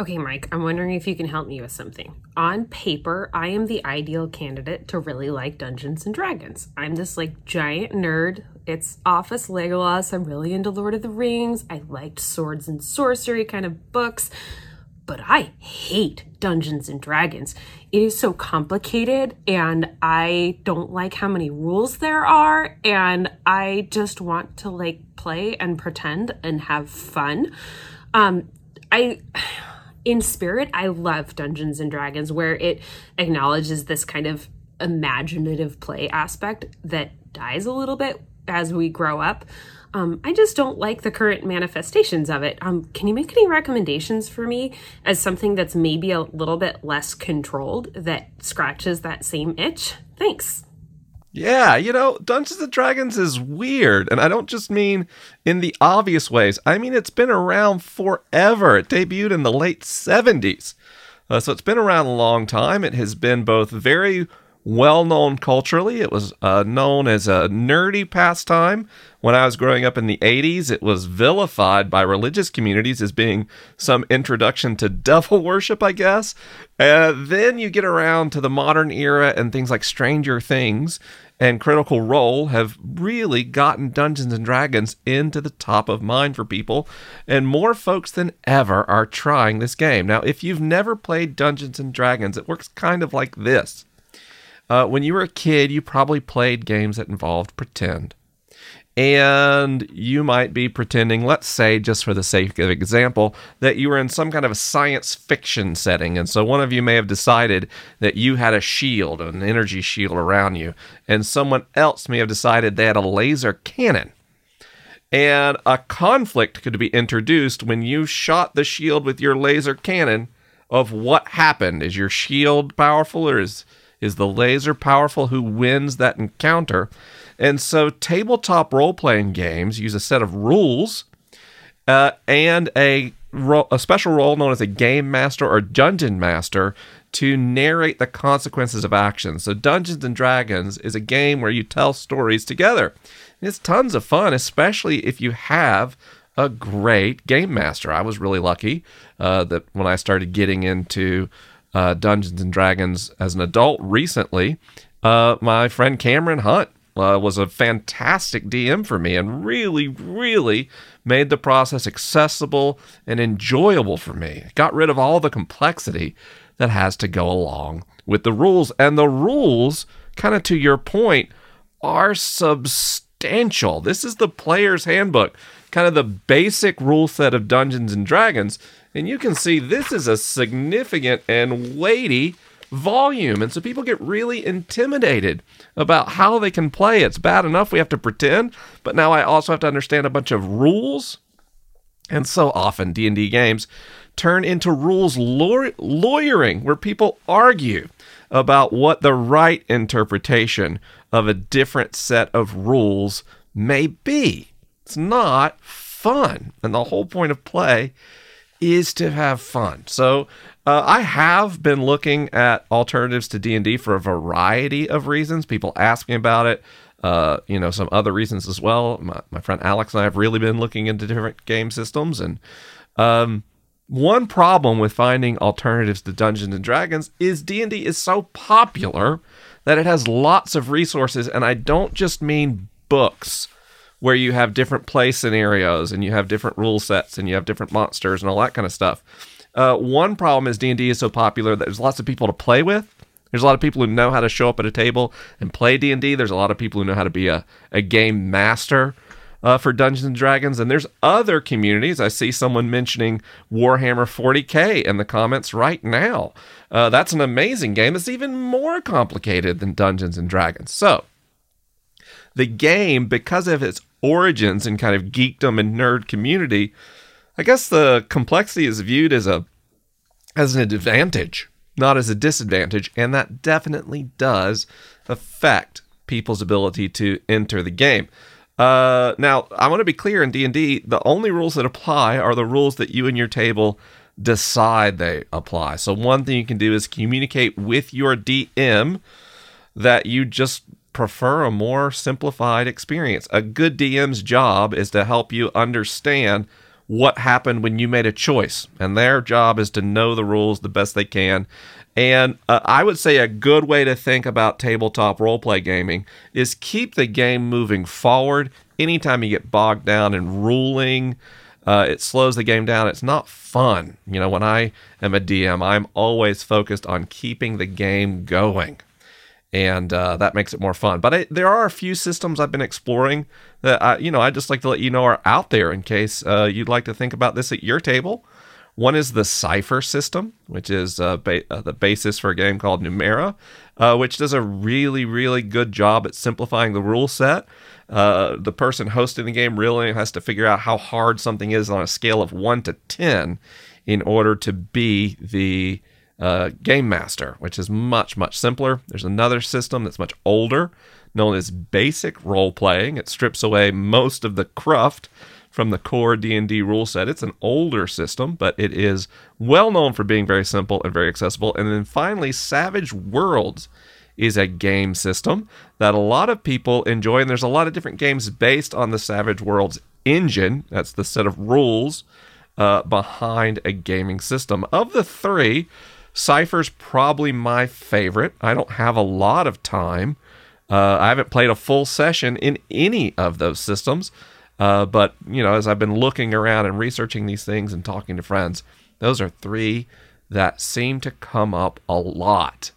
Okay, Mike, I'm wondering if you can help me with something. On paper, I am the ideal candidate to really like Dungeons and Dragons. I'm this like giant nerd. It's Office Legolas. I'm really into Lord of the Rings. I liked swords and sorcery kind of books. But I hate Dungeons and Dragons. It is so complicated, and I don't like how many rules there are, and I just want to like play and pretend and have fun. Um, I *sighs* in spirit, I love Dungeons and Dragons, where it acknowledges this kind of imaginative play aspect that dies a little bit as we grow up. Um, I just don't like the current manifestations of it. Um, can you make any recommendations for me as something that's maybe a little bit less controlled that scratches that same itch? Thanks. Yeah, you know, Dungeons and Dragons is weird, and I don't just mean in the obvious ways. I mean it's been around forever. It debuted in the late 70s. Uh, so it's been around a long time. It has been both very well known culturally. It was uh, known as a nerdy pastime. When I was growing up in the 80s, it was vilified by religious communities as being some introduction to *laughs* devil worship, I guess. Uh, then you get around to the modern era, and things like Stranger Things and Critical Role have really gotten Dungeons and Dragons into the top of mind for people, and more folks than ever are trying this game. Now, if you've never played Dungeons and Dragons, it works kind of like this. Uh, when you were a kid, you probably played games that involved pretend. And you might be pretending, let's say, just for the sake of example, that you were in some kind of a science fiction setting. And so one of you may have decided that you had a shield, an energy shield around you, and someone else may have decided they had a laser cannon. And a conflict could be introduced when you shot the shield with your laser cannon of what happened. Is your shield powerful or is is the laser powerful who wins that encounter? And so tabletop role-playing games use a set of rules uh, and a ro- a special role known as a game master or dungeon master to narrate the consequences of actions. So Dungeons and Dragons is a game where you tell stories together. It's tons of fun, especially if you have a great game master. I was really lucky uh, that when I started getting into uh, Dungeons and Dragons as an adult recently, uh, my friend Cameron Hunt uh, was a fantastic DM for me and really, really made the process accessible and enjoyable for me. Got rid of all the complexity that has to go along with the rules. And the rules, kind of to your point, are substantial. This is the player's handbook, kind of the basic rule set of Dungeons and Dragons. And you can see this is a significant and weighty volume. And so people get really intimidated about how they can play. It's bad enough we have to pretend, but now I also have to understand a bunch of rules. And so often D&D games turn into rules law- lawyering where people argue about what the right interpretation of a different set of rules may be. It's not fun. And the whole point of play is to have fun. So uh, I have been looking at alternatives to D and D for a variety of reasons. People ask me about it. Uh, you know, some other reasons as well. My, my, friend Alex and I have really been looking into different game systems, and um, one problem with finding alternatives to Dungeons and Dragons is D and D is so popular that it has lots of resources, and I don't just mean books where you have different play scenarios and you have different rule sets and you have different monsters and all that kind of stuff. Uh, one problem is D&D is so popular that there's lots of people to play with. There's a lot of people who know how to show up at a table and play D&D. There's a lot of people who know how to be a, a game master uh, for Dungeons and Dragons. And there's other communities. I see someone mentioning Warhammer 40k in the comments right now. Uh, that's an amazing game. It's even more complicated than Dungeons and Dragons. So the game, because of its origins and kind of geekdom and nerd community, I guess the complexity is viewed as a as an advantage, not as a disadvantage, and that definitely does affect people's ability to enter the game. Uh, now, I want to be clear in D&D, the only rules that apply are the rules that you and your table decide they apply. So one thing you can do is communicate with your DM that you just prefer a more simplified experience. A good DM's job is to help you understand what happened when you made a choice. And their job is to know the rules the best they can. And uh, I would say a good way to think about tabletop roleplay gaming is keep the game moving forward. Anytime you get bogged down in ruling, uh, it slows the game down. It's not fun. You know, when I am a DM, I'm always focused on keeping the game going and uh, that makes it more fun. But I, there are a few systems I've been exploring that I, you know I just like to let you know are out there in case uh, you'd like to think about this at your table. One is the Cypher system, which is uh, ba- uh, the basis for a game called Numenera, uh, which does a really, really good job at simplifying the rule set. Uh, the person hosting the game really has to figure out how hard something is on a scale of 1 to 10 in order to be the uh, Game Master, which is much, much simpler. There's another system that's much older, known as Basic Role Playing. It strips away most of the cruft from the core D&D rule set. It's an older system, but it is well known for being very simple and very accessible. And then finally, Savage Worlds is a game system that a lot of people enjoy, and there's a lot of different games based on the Savage Worlds engine. That's the set of rules uh, behind a gaming system. Of the three, Cypher's probably my favorite. I don't have a lot of time. Uh, I haven't played a full session in any of those systems. Uh, but, you know, as I've been looking around and researching these things and talking to friends, those are three that seem to come up a lot.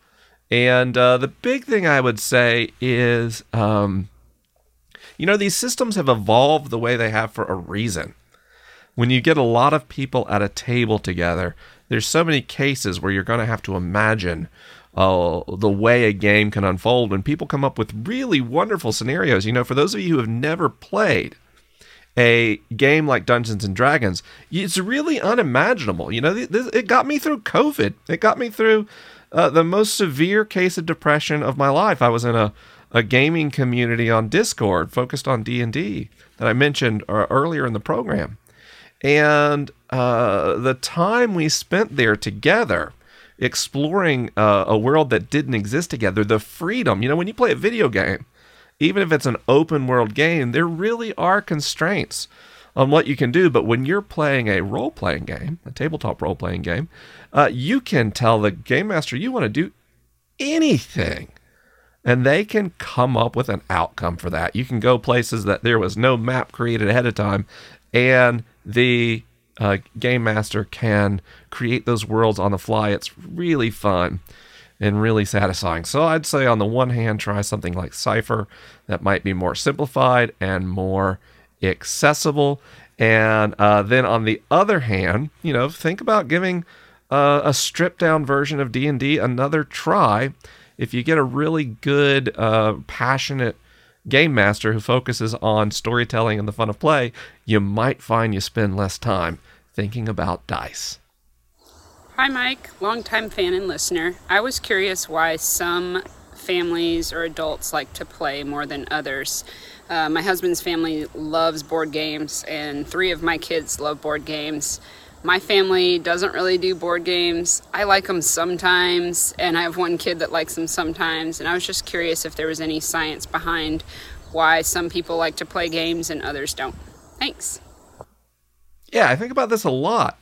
And uh, the big thing I would say is, um, you know, these systems have evolved the way they have for a reason. When you get a lot of people at a table together, there's so many cases where you're going to have to imagine uh, the way a game can unfold when people come up with really wonderful scenarios. You know, for those of you who have never played a game like Dungeons and Dragons, it's really unimaginable. You know, it got me through COVID. It got me through uh, the most severe case of depression of my life. I was in a a gaming community on Discord focused on D and D that I mentioned uh, earlier in the program, and uh, the time we spent there together exploring uh, a world that didn't exist together, the freedom, you know, when you play a video game, even if it's an open world game, there really are constraints on what you can do. But when you're playing a role playing game, a tabletop role playing game, uh, you can tell the game master you want to do anything. And they can come up with an outcome for that. You can go places that there was no map created ahead of time, and the uh, game master can create those worlds on the fly. It's really fun and really satisfying. So I'd say on the one hand, try something like Cypher that might be more simplified and more accessible. And uh, then on the other hand, you know, think about giving uh, a stripped down version of D&D another try. If you get a really good, uh, passionate game master who focuses on storytelling and the fun of play, you might find you spend less time thinking about dice. Hi, Mike, longtime fan and listener. I was curious why some families or adults like to play more than others. Uh, my husband's family loves board games, and three of my kids love board games. My family doesn't really do board games. I like them sometimes, and I have one kid that likes them sometimes. And I was just curious if there was any science behind why some people like to play games and others don't. Thanks. Yeah, I think about this a lot.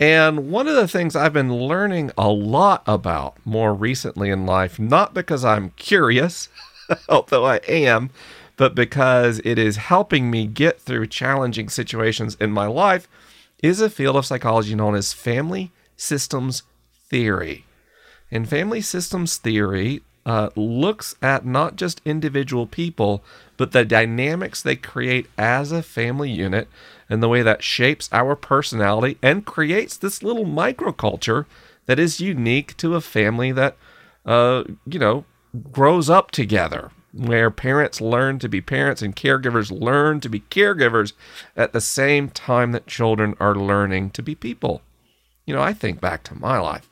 And one of the things I've been learning a lot about more recently in life, not because I'm curious, *laughs* although I am, but because it is helping me get through challenging situations in my life, is a field of psychology known as family systems theory. And family systems theory uh, looks at not just individual people, but the dynamics they create as a family unit and the way that shapes our personality and creates this little microculture that is unique to a family that, uh, you know, grows up together, where parents learn to be parents and caregivers learn to be caregivers at the same time that children are learning to be people. You know, I think back to my life.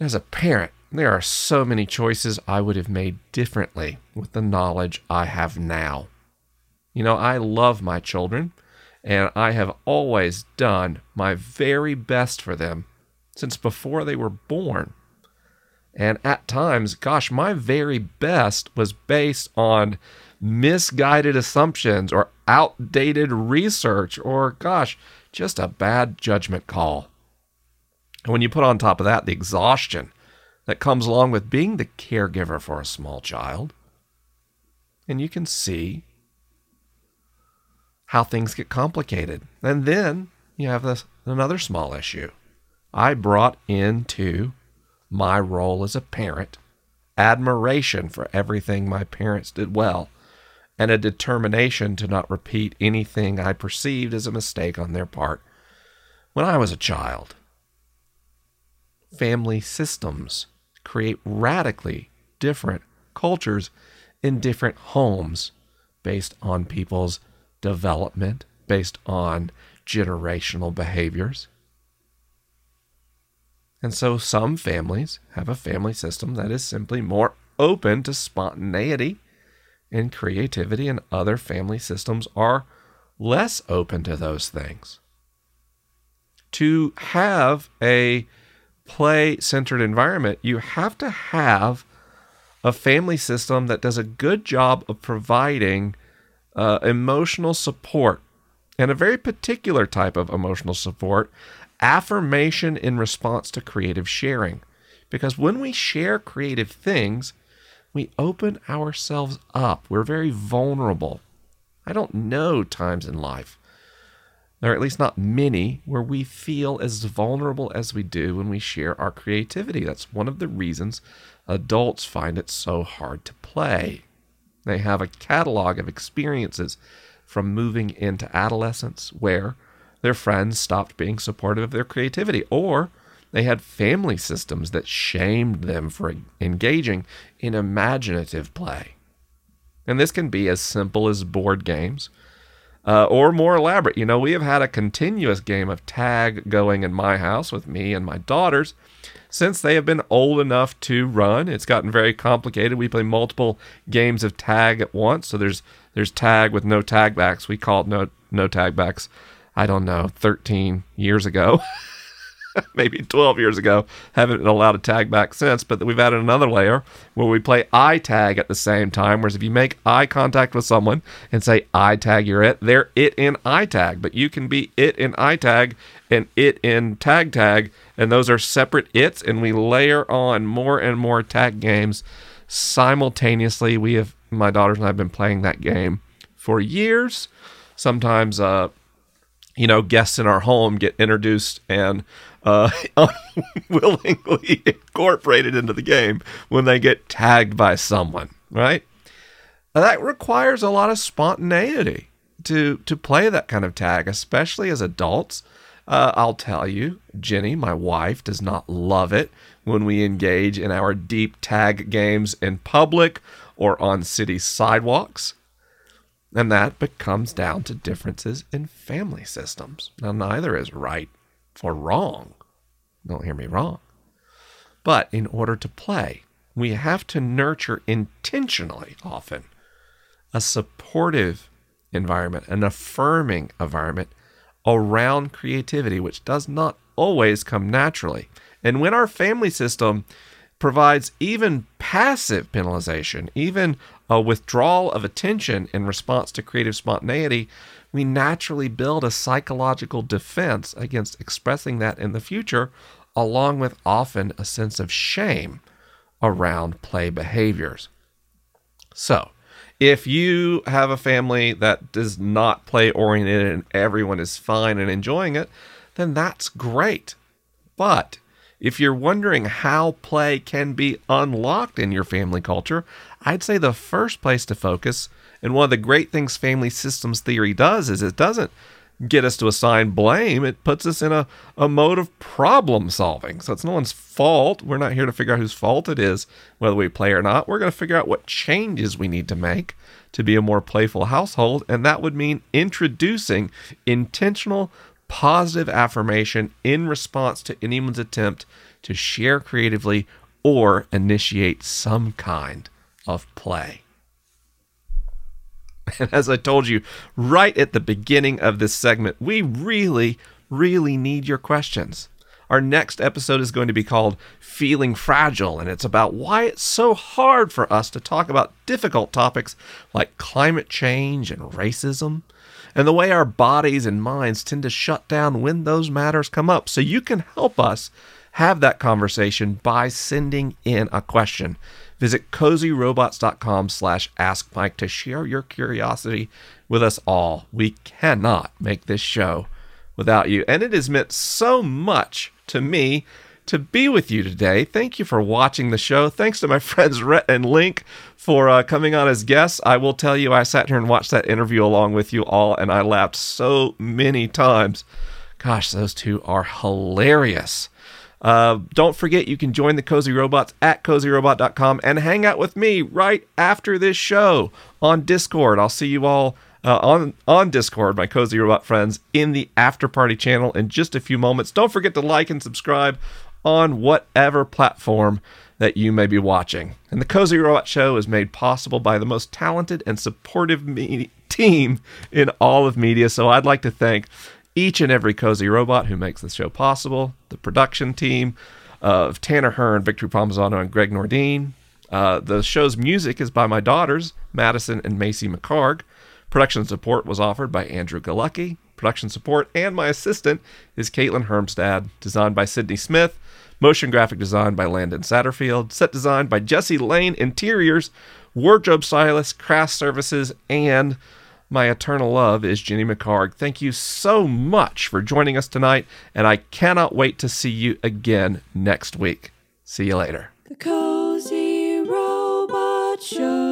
As a parent, there are so many choices I would have made differently with the knowledge I have now. You know, I love my children and I have always done my very best for them since before they were born. And at times, gosh, my very best was based on misguided assumptions or outdated research or, gosh, just a bad judgment call. And when you put on top of that the exhaustion that comes along with being the caregiver for a small child, and you can see how things get complicated. And then you have this another small issue. I brought into my role as a parent admiration for everything my parents did well and a determination to not repeat anything I perceived as a mistake on their part when I was a child. Family systems create radically different cultures in different homes based on people's development based on generational behaviors. And so some families have a family system that is simply more open to spontaneity and creativity, and other family systems are less open to those things. To have a play centered environment, you have to have a family system that does a good job of providing uh, emotional support, and a very particular type of emotional support affirmation in response to creative sharing. Because when we share creative things, we open ourselves up. We're very vulnerable. I don't know times in life, or at least not many, where we feel as vulnerable as we do when we share our creativity. That's one of the reasons adults find it so hard to play. They have a catalog of experiences from moving into adolescence where their friends stopped being supportive of their creativity, or they had family systems that shamed them for engaging in imaginative play. And this can be as simple as board games uh, or more elaborate. You know, we have had a continuous game of tag going in my house with me and my daughters since they have been old enough to run. It's gotten very complicated. We play multiple games of tag at once. So there's there's tag with no tag backs. We call it no no tag backs. I don't know, 13 years ago. *laughs* maybe 12 years ago. Haven't been allowed to tag back since, but we've added another layer where we play eye tag at the same time. Whereas if you make eye contact with someone and say eye tag, you're it, they're it in eye tag, but you can be it in eye tag and it in tag tag, and those are separate its, and we layer on more and more tag games simultaneously. We have, my daughters and I have been playing that game for years. Sometimes, uh, you know, guests in our home get introduced and uh, *laughs* unwillingly *laughs* incorporated into the game when they get tagged by someone, right? That requires a lot of spontaneity to to play that kind of tag, especially as adults. Uh, I'll tell you, Jenny, my wife, does not love it when we engage in our deep tag games in public or on city sidewalks. And that comes down to differences in family systems. Now, neither is right or wrong. Don't hear me wrong. But in order to play, we have to nurture intentionally often a supportive environment, an affirming environment around creativity, which does not always come naturally. And when our family system provides even passive penalization, even a withdrawal of attention in response to creative spontaneity, we naturally build a psychological defense against expressing that in the future, along with often a sense of shame around play behaviors. So, if you have a family that does not play oriented and everyone is fine and enjoying it, then that's great. But if you're wondering how play can be unlocked in your family culture, I'd say the first place to focus, and one of the great things family systems theory does, is it doesn't get us to assign blame. It puts us in a, a mode of problem solving. So it's no one's fault. We're not here to figure out whose fault it is, whether we play or not. We're going to figure out what changes we need to make to be a more playful household. And that would mean introducing intentional positive affirmation in response to anyone's attempt to share creatively or initiate some kind of play. And as I told you right at the beginning of this segment, we really, really need your questions. Our next episode is going to be called Feeling Fragile, and it's about why it's so hard for us to talk about difficult topics like climate change and racism, and the way our bodies and minds tend to shut down when those matters come up. So you can help us have that conversation by sending in a question. Visit cozyrobots.com slash ask Mike to share your curiosity with us all. We cannot make this show without you. And it has meant so much to me to be with you today. Thank you for watching the show. Thanks to my *laughs* friends Rhett and Link for uh, coming on as guests. I will tell you, I sat here and watched that interview along with you all, and I laughed so many times. Gosh, those two are hilarious. Uh, don't forget, you can join the Cozy Robots at cozyrobot.com and hang out with me right after this show on Discord. I'll see you all uh, on on Discord, my Cozy Robot friends, in the After Party channel in just a few moments. Don't forget to like and subscribe on whatever platform that you may be watching. And the Cozy Robot Show is made possible by the most talented and supportive me- team in all of media. So I'd like to thank each and every cozy robot who makes this show possible, the production team of Tanner Hearn, Victor Palmisano, and Greg Nordine. Uh, the show's music is by my daughters, Madison and Macy McHargue. Production support was offered by Andrew Galucki. Production support and my assistant is Caitlin Hermstad, designed by Sydney Smith. Motion graphic design by Landon Satterfield. Set design by Jesse Lane Interiors. Wardrobe stylist, craft services, and my eternal love is Jenny McHargue. Thank you so much for joining us tonight, and I cannot wait to see you again next week. See you later. The Cozy Robot Show.